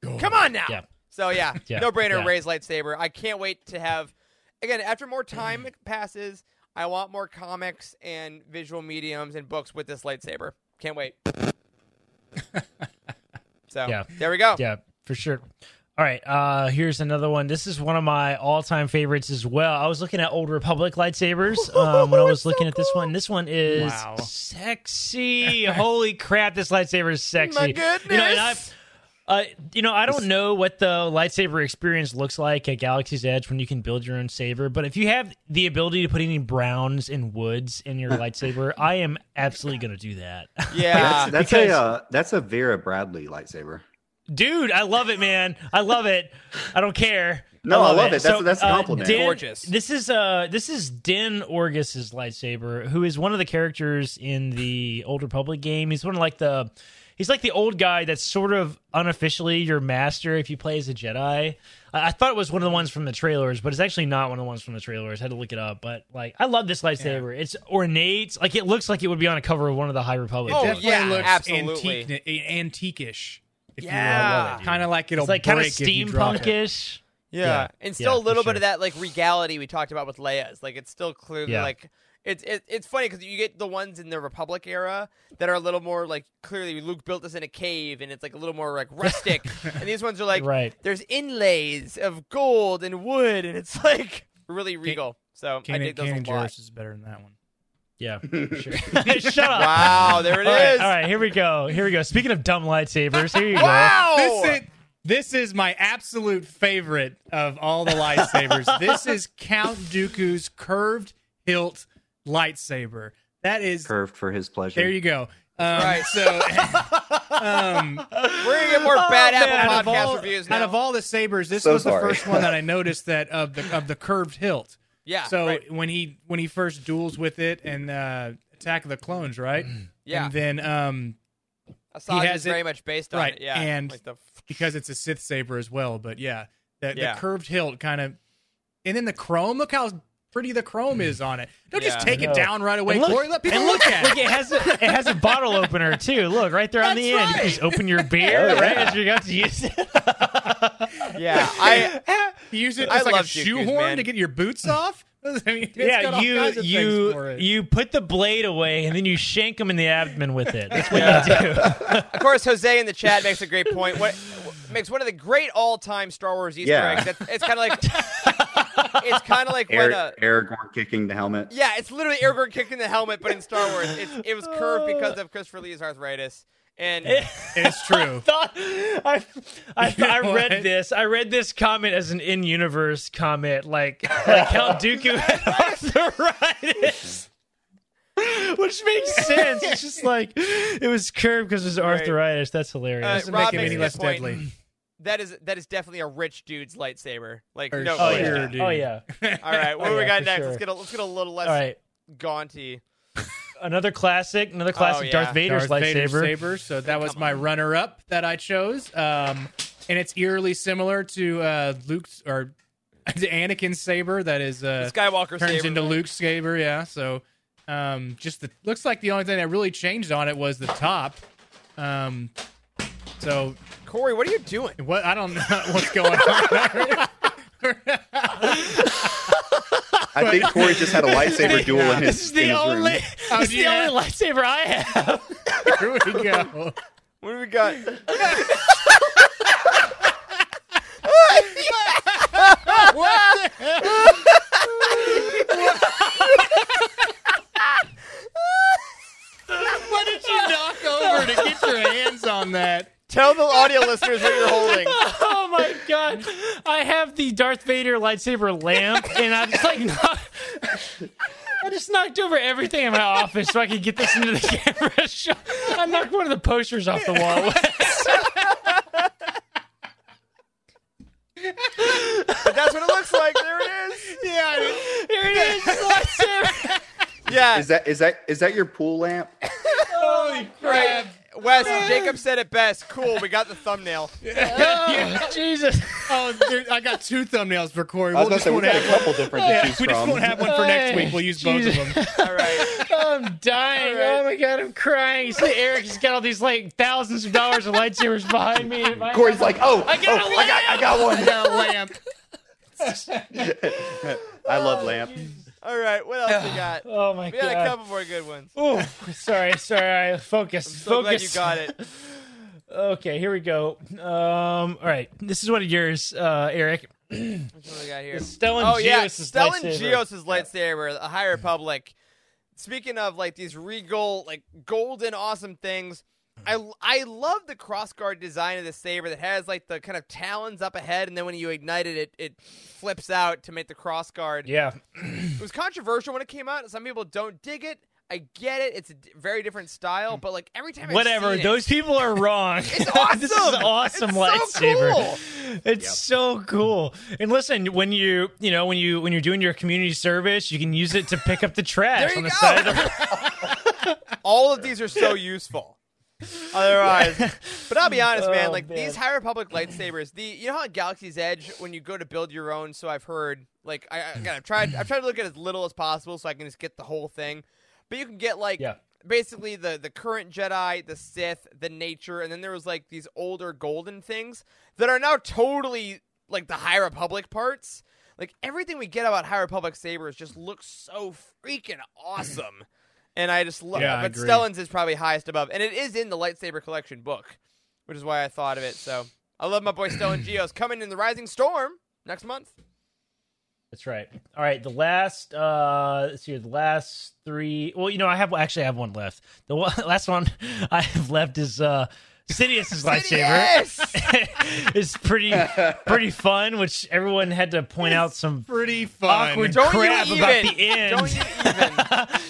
come on now. Yeah. So yeah, Yeah, no brainer. yeah. Rey's lightsaber. I can't wait to have. Again, after more time passes, I want more comics and visual mediums and books with this lightsaber. Can't wait. so Yeah. there we go. Yeah, for sure. All right, uh, here's another one. This is one of my all-time favorites as well. I was looking at Old Republic lightsabers um, when I was looking at this one. This one is Wow. sexy. Holy crap, this lightsaber is sexy. My You know, and I, goodness. Uh, you know, I don't know what the lightsaber experience looks like at Galaxy's Edge when you can build your own saber, but if you have the ability to put any browns and woods in your lightsaber, I am absolutely going to do that. Yeah. That's, that's because- a uh, that's a Vera Bradley lightsaber. Dude, I love it, man. I love it. I don't care. No, I love it. That's- that's a uh, compliment. Din- Gorgeous. This is uh, this is Din Orgus's lightsaber, who is one of the characters in the Old Republic game. He's one of like the, he's like the old guy that's sort of unofficially your master if you play as a Jedi. I, I thought it was one of the ones from the trailers, but it's actually not one of the ones from the trailers. I had to look it up, but like, I love this lightsaber. It's ornate. Like it looks like it would be on a cover of one of the High Republic. Oh, Definitely yeah, looks absolutely. antique, antique-ish. if Yeah. Kind of like it'll It's like kind of break if you drop it. steampunkish. Yeah, Yeah. and still Yeah, a little for bit of that like regality we talked about with Leia's. Like it's still clearly Yeah. like it's it, it's funny because you get the ones in the Republic era that are a little more like clearly Luke built this in a cave and it's like a little more like rustic, and these ones are like Right. there's inlays of gold and wood, and it's like really regal. So I Kanan, dig those Kanan a lot. Jarrus is better than that one. Yeah, for sure. Shut up. Wow, there it All right, is. all right, here we go. Here we go. Speaking of dumb lightsabers, here you go. Wow. This is, this is my absolute favorite of all the lightsabers. this is Count Dooku's curved hilt lightsaber. That is Curved for his pleasure. there. You go. Um, Right. So, um, We're gonna get more bad man. Apple out podcast all, reviews out now. of all the sabers, this So was the first one that I noticed that of the of the curved hilt. yeah. So right. when he when he first duels with it and uh, Attack of the Clones, right? Yeah. And then um, Asajj has is it- very much based on right, it. Yeah. and- like the, because it's a Sith saber as well. But yeah, the, Yeah. the curved hilt kind of, and then the chrome. Look how pretty the chrome is on it. Don't just take it down right away, And look- Corey. Let people and look, at Look, it. it has a, it has a bottle opener too. Look right there on the That's end. You just open your beer right as you got to use it. yeah. I use it I as like a love Dooku's, shoehorn to get your boots off. I mean, yeah, you kinds of things you you put the blade away and then you shank him in the abdomen with it. That's what you do. Of course, Jose in the chat makes a great point. What makes one of the great all-time Star Wars Easter Yeah. eggs? That, it's kind of like it's kind of like when Ar- uh, Aragorn kicking the helmet. yeah, it's literally Aragorn kicking the helmet, but in Star Wars, it's, it was curved because of Christopher Lee's arthritis. And it's true. thought I I, You know I read what? this. I read this comment as an in-universe comment, like like Count Dooku had arthritis. Which makes sense. It's just like it was curved because it was arthritis. That's hilarious. Uh, Doesn't Rob make him any less good point. deadly. That is that is definitely a rich dude's lightsaber. Like For no oh yeah. question. dude. Oh yeah. All right, what Oh, do we yeah, got next? sure. Let's get a let's get a little less All right. gaunty. Another classic. Another classic. Oh, yeah. Darth Vader's Darth Vader's lightsaber. saber. So that was Come my on. runner-up that I chose. Um, and it's eerily similar to uh, Luke's or to Anakin's saber that is uh, The Skywalker turns saber, into right? Luke's saber. Yeah. So um, just the looks like the only thing that really changed on it was the top. Um, so Corey, what are you doing? what I don't know what's going on. I think Corey just had a lightsaber duel in his, This is the in his only. room. Oh, this is yeah. the only lightsaber I have. Here we go. What do we got? What the hell? what did you knock over to get your hands on that? Tell the audio listeners what you're holding. oh my god! I have the Darth Vader lightsaber lamp, and I just like knock, I just knocked over everything in my office so I could get this into the camera. shot. I knocked one of the posters off the wall. But that's what it looks like. There it is. Yeah, Here it is, lightsaber. Yeah. Is that is that is that your pool lamp? holy crap. Wes, Jacob said it best. Cool, we got the thumbnail. Oh, Jesus! Oh, there, I got two thumbnails for Corey. I was We'll gonna just say we won't got a have one. couple different Yeah, to choose we just from. won't have one for next week. We'll use both of them. All right. I'm dying. Oh my god, I'm crying. You see, Eric has got all these like thousands of dollars of lightsabers behind me. Corey's like, oh, I got oh, a I got, I got one. I got a lamp. I love lamp. Oh, All right. What else we got? Oh my god, We got a couple more good ones. Oh, sorry, sorry. I focus. So glad you got it. Okay, here we go. Um, all right, this is one of yours, uh, Eric. What do we got here? Stellan Oh yeah, Gios' Stellan lightsaber. Gios' lightsaber, the High Republic. Speaking of like these regal, like golden, awesome things, I I love the crossguard design of the saber that has like the kind of talons up ahead, and then when you ignite it, it, it flips out to make the crossguard. Yeah, It was controversial when it came out. Some people don't dig it. I get it. It's a d- very different style, but like every time I've whatever. seen it- Those people are wrong. It's awesome. this is an awesome It's so cool. It's so cool. And listen, when you you know when you when you're doing your community service, you can use it to pick up the trash on the go. side of the all of these are so useful. Otherwise, but I'll be honest, man. Oh, Like man. these High Republic lightsabers, the you know how Galaxy's Edge, when you go to build your own, so I've heard. Like I, I again, I've tried, I've tried to look at as little as possible, so I can just get the whole thing. But you can get like Yeah. basically the the current Jedi, the Sith, the nature, and then there was like these older golden things that are now totally like the High Republic parts. Like everything we get about High Republic sabers just looks so freaking awesome. And I just love Yeah, But agree. Stellan's is probably highest above. And it is in the lightsaber collection book, which is why I thought of it. So I love my boy Stellan Gios coming in the Rising Storm next month. That's right. All right, the last uh let's see the last three well, you know, I have actually I have one left. The one, last one I have left is uh Sidious's lightsaber. Yes! it's pretty pretty fun, which everyone had to point out some Pretty fun. awkward Don't you crap about the end. Don't you even.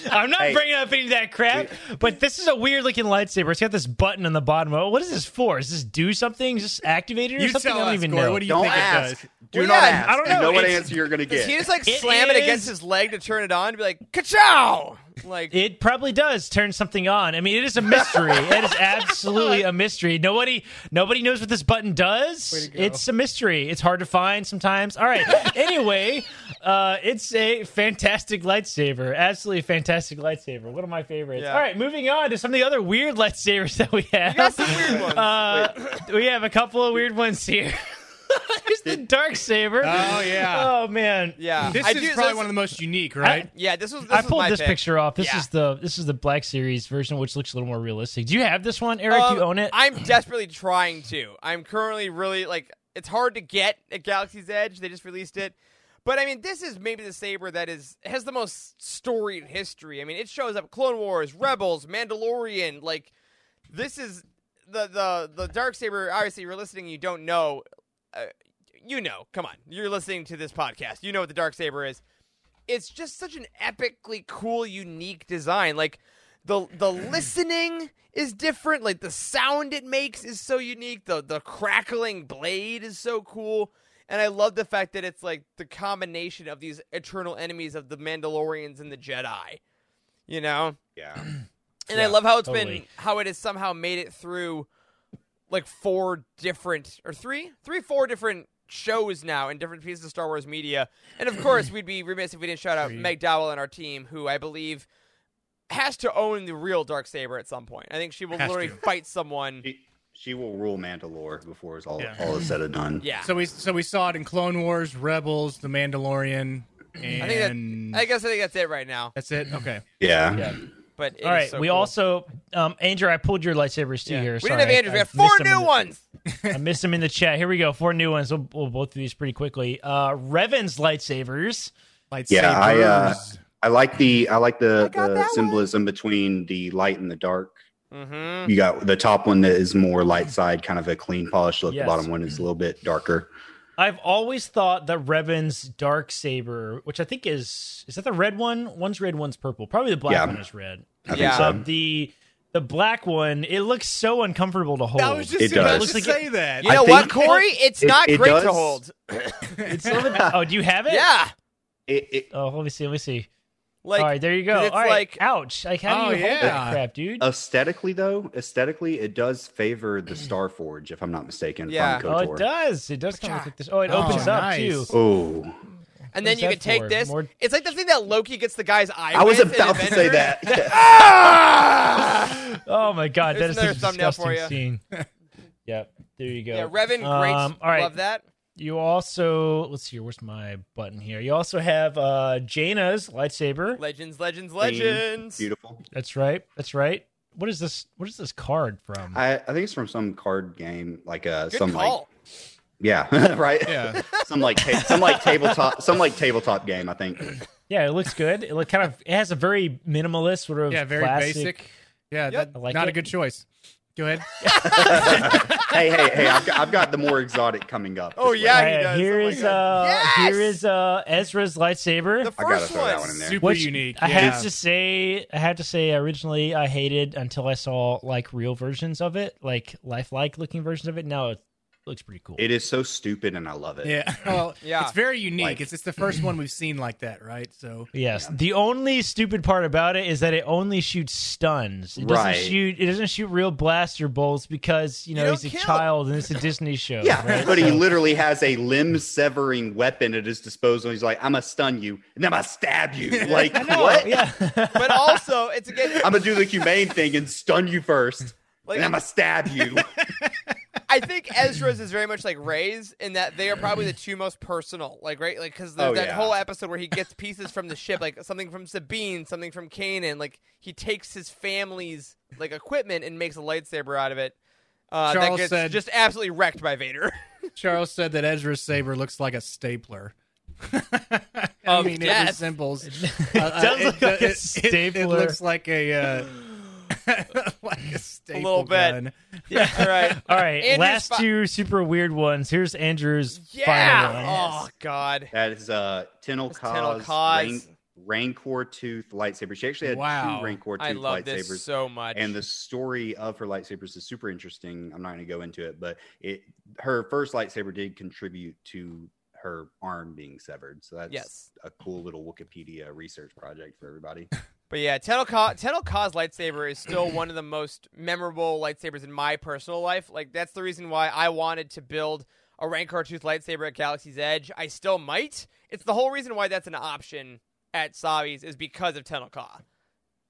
I'm not Hey. bringing up any of that crap, but this is a weird looking lightsaber. It's got this button on the bottom. of it. What is this for? Is this do something? Is this activated or You something? tell I don't us, even Corey. know. What do you Don't think ask. it does? Do Well, not yeah, ask. I don't You know. know what answer you're going to Does get. he just like It slam it is- against his leg to turn it on to be like, ka-chow! Like, It probably does turn something on. I mean, it is a mystery. it is absolutely a mystery. Nobody, nobody knows what this button does. It's a mystery. It's hard to find sometimes. All right. anyway, uh, it's a fantastic lightsaber. Absolutely fantastic lightsaber. One of my favorites. Yeah. All right, moving on to some of the other weird lightsabers that we have. you got some weird ones. Uh, we have a couple of weird ones here. Here's the dark saber. Oh, yeah. Oh man. yeah. This I is do- probably this- one of the most unique, right? Yeah, this was. This I was pulled my this pick. picture off. This Yeah. is the this is the Black Series version, which looks a little more realistic. Do you have this one, Eric? Um, you own it? I'm desperately trying to. I'm currently really like it's hard to get at Galaxy's Edge. They just released it. But I mean, this is maybe the saber that is has the most storied history. I mean, it shows up Clone Wars, Rebels, Mandalorian. Like this is the the the dark saber. Obviously, you're listening. You don't know. Uh, you know. Come on, you're listening to this podcast. You know what the dark saber is. It's just such an epically cool, unique design. Like the the listening is different. Like the sound it makes is so unique. The the crackling blade is so cool. And I love the fact that it's like the combination of these eternal enemies of the Mandalorians and the Jedi. You know? Yeah. And I love how it's been how it has somehow made it through like four different or three, three, four different shows now in different pieces of Star Wars media. And of course, we'd be remiss if we didn't shout out Meg Dowell and our team, who I believe has to own the real dark saber at some point. I think she will Has literally to. fight someone. She, she will rule Mandalore before it's all, Yeah. all is said and done. Yeah. So we so we saw it in Clone Wars, Rebels, The Mandalorian, and I think that I guess I think that's it right now. that's it. Okay. Yeah. yeah. But it All is so we cool. also, um, Andrew, I pulled your lightsabers too Yeah. here. we Sorry, didn't have Andrews. I- We I have four missed them in new the- ones. I missed them in the chat. Here we go. Four new ones. We'll, we'll both do these pretty quickly. Uh, Revan's lightsabers. Lightsabers. Yeah, I uh, I like the I like the, got that the one. symbolism between the light and the dark. Mm-hmm. You got the top one that is more light side, kind of a clean polished look. Yes. The bottom one is a little bit darker. I've always thought that Revan's dark saber, which I think is is that the red one? One's red, one's purple. Probably the black Yeah. one is red. I think Yeah. so. Um, the the black one, it looks so uncomfortable to hold. I was just It about does. to Looks like say that. You I know what, Corey? It's It- not it great does- to hold. it's a little bit. Oh, do you have it? yeah. It, it, Oh, let me see. Let me see. Like All right, there you go. it's All right, like- ouch! Like, how Oh, do you hold that crap, dude? aesthetically, though, aesthetically, it does favor the Star Forge, if I'm not mistaken. Yeah. From oh, it does. It does come with like this. Oh, it Oh, opens up too. Oh, And then you that can take for? this. More- It's like the thing that Loki gets the guy's eye. I was with about to say Avengers. that. Ah! Oh my god, There's that is such a another thumbnail for disgusting scene. yep, there you go. yeah, Revan, great. Um, all right, Love that. You also let's see here. Where's my button here? You also have uh Jaina's lightsaber. Legends, legends, Clean, legends. Beautiful. That's right. That's right. What is this? What is this card from? I, I think it's from some card game, like uh, Good some like yeah, right. Yeah. some like ta- some like tabletop some like tabletop game. I think. yeah, it looks good. It look kind of. It has a very minimalist sort of Yeah, very classic- basic. Yeah, Yep. that, I like not it. a good choice. Go ahead. hey, hey, hey! I've got, I've got the more exotic coming up. Oh, yeah, hey, he does. Here oh, is uh, yes! here is uh Ezra's lightsaber. The I gotta first throw that one. one in there. Super Which unique. I yeah. have to say, I have to say, originally I hated until I saw like real versions of it, like lifelike looking versions of it. Now it looks pretty cool. It is so stupid, and I love it. Yeah. Well, Yeah. It's very unique. Like- it's it's the first one we've seen like that, right? So Yes. The only stupid part about it is that it only shoots stuns. It doesn't Right. shoot. It doesn't shoot real blaster bolts because you know You he's a kill. child and it's a Disney show. Yeah, right? but he literally has a limb severing weapon at his disposal. He's like, I'm gonna stun you, and then I'm gonna stab you. Like, what? yeah. But also, it's again. I'm gonna do the humane thing and stun you first, Like- and I'm gonna stab you. I think Ezra's is very much like Rey's in that they are probably the two most personal, like right, like because there's Oh, that yeah. whole episode where he gets pieces from the ship, like something from Sabine, something from Kanan, like he takes his family's like equipment and makes a lightsaber out of it. Uh, that Charles gets said- just absolutely wrecked by Vader. Charles said that Ezra's saber looks like a stapler. I Of mean, it death. resembles. It does look like a It, stapler. looks like a uh, like a staple little bit. gun. All right, All right. Andrew's last fi- two super weird ones. Here's Andrew's yeah. final one. Oh God. That is uh, Tenel It's Tenel Ka's Ka's. Rain, Rancor Tooth lightsaber. She actually had Wow. two Rancor Tooth I love lightsabers. this so much. and the story of her lightsabers is super interesting. I'm not going to go into it, but it her first lightsaber did contribute to her arm being severed. So that's Yes. a cool little Wikipedia research project for everybody. But yeah, Tenel Ka, Ka's lightsaber is still one of the most memorable lightsabers in my personal life. Like that's the reason why I wanted to build a Rancor Tooth lightsaber at Galaxy's Edge. I still might. It's the whole reason why that's an option at Savi's is because of Ka.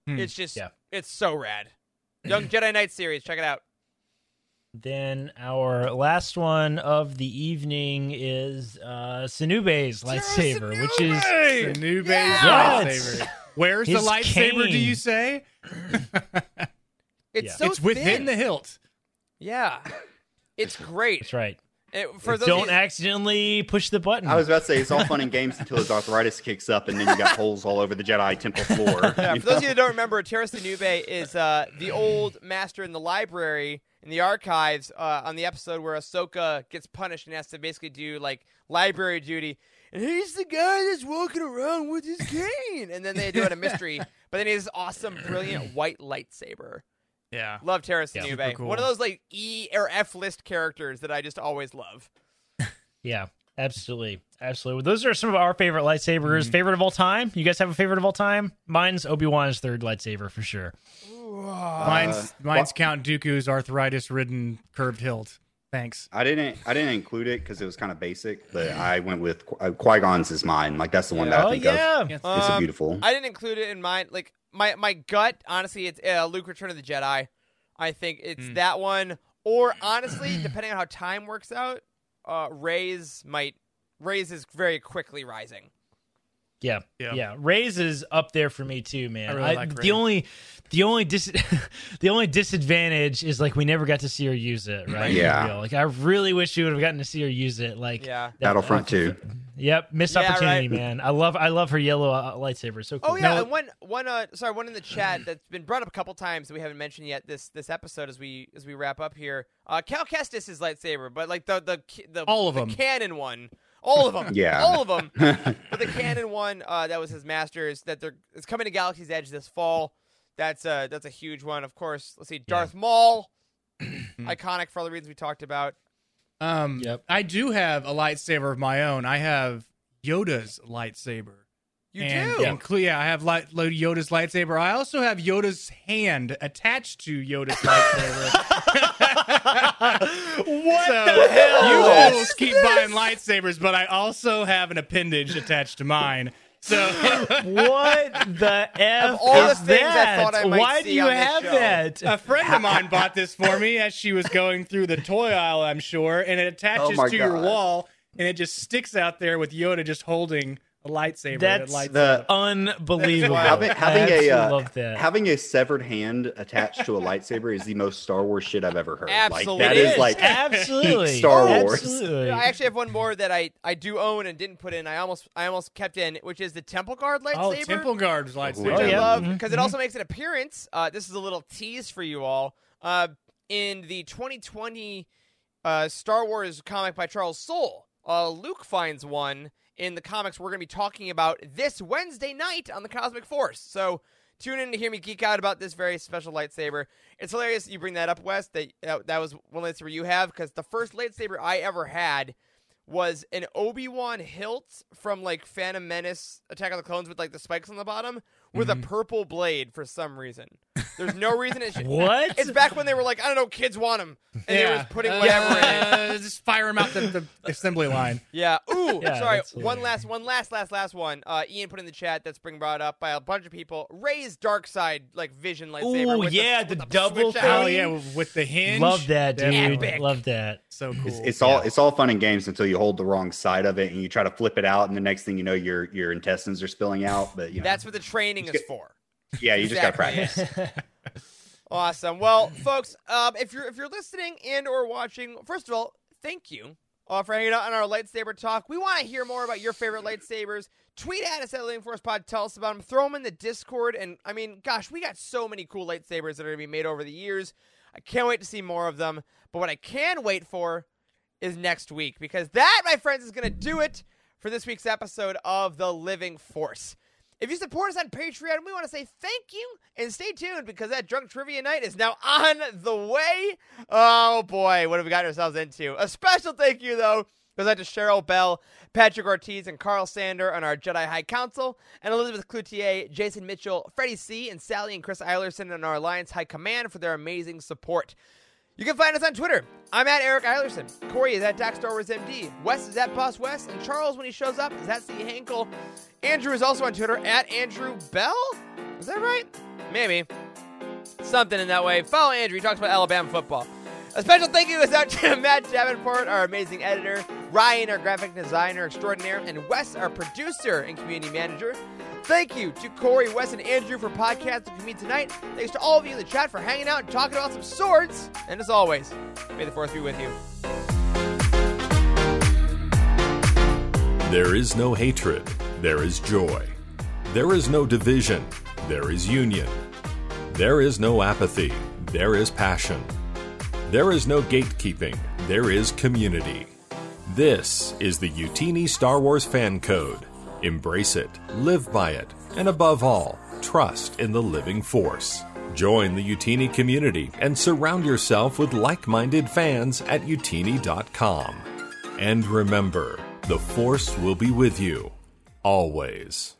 Hmm. It's just Yeah. it's so rad. Young Jedi Knight series, check it out. Then our last one of the evening is uh Sinube's lightsaber, which is The new Yes. lightsaber. Where's His the lightsaber? Do you say? It's Yeah. so it's within thin. the hilt. Yeah. It's great. that's right. It- for those Don't you- accidentally push the button. I was about to say it's all fun and games until his arthritis kicks up, and then you got holes all over the Jedi Temple floor. Yeah, you for those of you that don't remember, Tera Sinube is uh, the old master in the library in the archives uh, on the episode where Ahsoka gets punished and has to basically do like library duty. And he's the guy that's walking around with his cane. And then they do it a mystery. But then he has this awesome, brilliant white lightsaber. Yeah. Love Terrace Yeah. Nube. cool. One of those like E or F list characters that I just always love. Yeah, absolutely, absolutely. Those are some of our favorite lightsabers. Favorite of all time? You guys have a favorite of all time? Mine's Obi Wan's third lightsaber for sure. Mine's mine's Count Dooku's arthritis-ridden curved hilt. Thanks. I didn't. I didn't include it because it was kind of basic, but I went with uh, Qui Gon's is mine. Like that's the one that I oh think yeah, of. It's a Um, beautiful. I didn't include it in mine. Like my my gut, honestly, it's uh, Luke Return of the Jedi. I think it's Hmm. that one, or honestly, depending on how time works out, uh, Rey's might Rey's is very quickly rising. yeah, Yeah. yeah, Rey's is up there for me too, man. I really like the Rey. only, the only dis, the only disadvantage is like we never got to see her use it, right? Yeah. Like I really wish we would have gotten to see her use it. Like Yeah. that- Battlefront two. Yep, missed Yeah, opportunity, right. man. I love, I love her yellow uh, lightsaber. So cool. Oh yeah, No, and one one uh sorry one in the chat that's been brought up a couple times that we haven't mentioned yet this this episode as we as we wrap up here. Uh, Cal Kestis is lightsaber, but like the the the All of the them. canon one, all of them, Yeah. all of them. but the canon one uh, that was his master's that they're it's coming to Galaxy's Edge this fall. That's a that's a huge one. Of course, let's see, Darth Maul, iconic for all the reasons we talked about. Um, Yep. I do have a lightsaber of my own. I have Yoda's lightsaber. You and do. inclu- yeah, I have light, Yoda's lightsaber. I also have Yoda's hand attached to Yoda's lightsaber. What so the hell? you always keep buying lightsabers, but I also have an appendage attached to mine. So what the f Of all the is things I that? thought I might Why see do you on have show. that? a friend of mine bought this for me as she was going through the toy aisle, I'm sure, and it oh attaches Oh my to your wall, and it just sticks out there with Yoda just holding a lightsaber. that That's lights the- Unbelievable. having, having a uh, love that. having a severed hand attached to a lightsaber is the most Star Wars shit I've ever heard. Absolutely. Like that It is is. like absolutely Star Wars. Absolutely. I actually have one more that I, I do own and didn't put in. I almost I almost kept in, which is the Temple Guard lightsaber. Oh, Temple Guard's lightsaber. which Oh, I yeah. love because it also makes an appearance. Uh, this is a little tease for you all. Uh, in the 2020 uh, Star Wars comic by Charles Soule, uh, Luke finds one in the comics we're going to be talking about this Wednesday night on the Cosmic Force. So Tune in to hear me geek out about this very special lightsaber. It's hilarious you bring that up, Wes. That that, that was one lightsaber you have because the first lightsaber I ever had was an Obi Wan hilt from like Phantom Menace, Attack of the Clones with like the spikes on the bottom, with Mm-hmm. a purple blade for some reason. There's no reason it should. What? It's back when they were like, I don't know, kids want them, and they were putting whatever in it. Uh, fire him out the, the assembly line. Yeah. Ooh. Yeah, sorry. One last, one last, last, last one. Uh, Ian put in the chat that's being brought up by a bunch of people. Rey's dark side like vision lightsaber. Ooh, with yeah, the, the with double thing. Oh yeah, with the hinge. Love that, dude. Epic. Love that. So cool. It's, it's all it's all fun and games until you hold the wrong side of it and you try to flip it out, and the next thing you know, your your intestines are spilling out. But you know, That's what the training is get- for. yeah, you just got to practice. Awesome. Well, folks, um, if you're if you're listening and or watching, first of all, thank you uh, for hanging out on our lightsaber talk. We want to hear more about your favorite lightsabers. Tweet at us at Living Force Pod. Tell us about them. Throw them in the Discord. And I mean, gosh, we got so many cool lightsabers that are going to be made over the years. I can't wait to see more of them. But what I can wait for is next week because that, my friends, is going to do it for this week's episode of The Living Force. If you support us on Patreon, we want to say thank you and stay tuned because that drunk trivia night is now on the way. Oh boy, what have we gotten ourselves into? A special thank you though goes out to Cheryl Bell, Patrick Ortiz, and Carl Sander on our Jedi High Council, and Elizabeth Cloutier, Jason Mitchell, Freddie C, and Sally and Chris Eilerson on our Alliance High Command for their amazing support. You can find us on Twitter. I'm at Eric Eilerson. Corey is at Dak Star Wars MD. Wes is at Boss Wes. And Charles, when he shows up, is at C. Hankel. Andrew is also on Twitter at Andrew Bell. Is that right? Maybe. Something in that way. Follow Andrew. He talks about Alabama football. A special thank you is out to Matt Davenport, our amazing editor, Ryan, our graphic designer extraordinaire, and Wes, our producer and community manager. Thank you to Corey, Wes, and Andrew for podcasting with me tonight. Thanks to all of you in the chat for hanging out and talking about some swords. And as always, may the force be with you. There is no hatred, there is joy. There is no division, there is union. There is no apathy, there is passion. There is no gatekeeping, there is community. This is the Youtini Star Wars Fan Code. Embrace it, live by it, and above all, trust in the living force. Join the Youtini community and surround yourself with like minded fans at youtini.com. And remember, the Force will be with you always.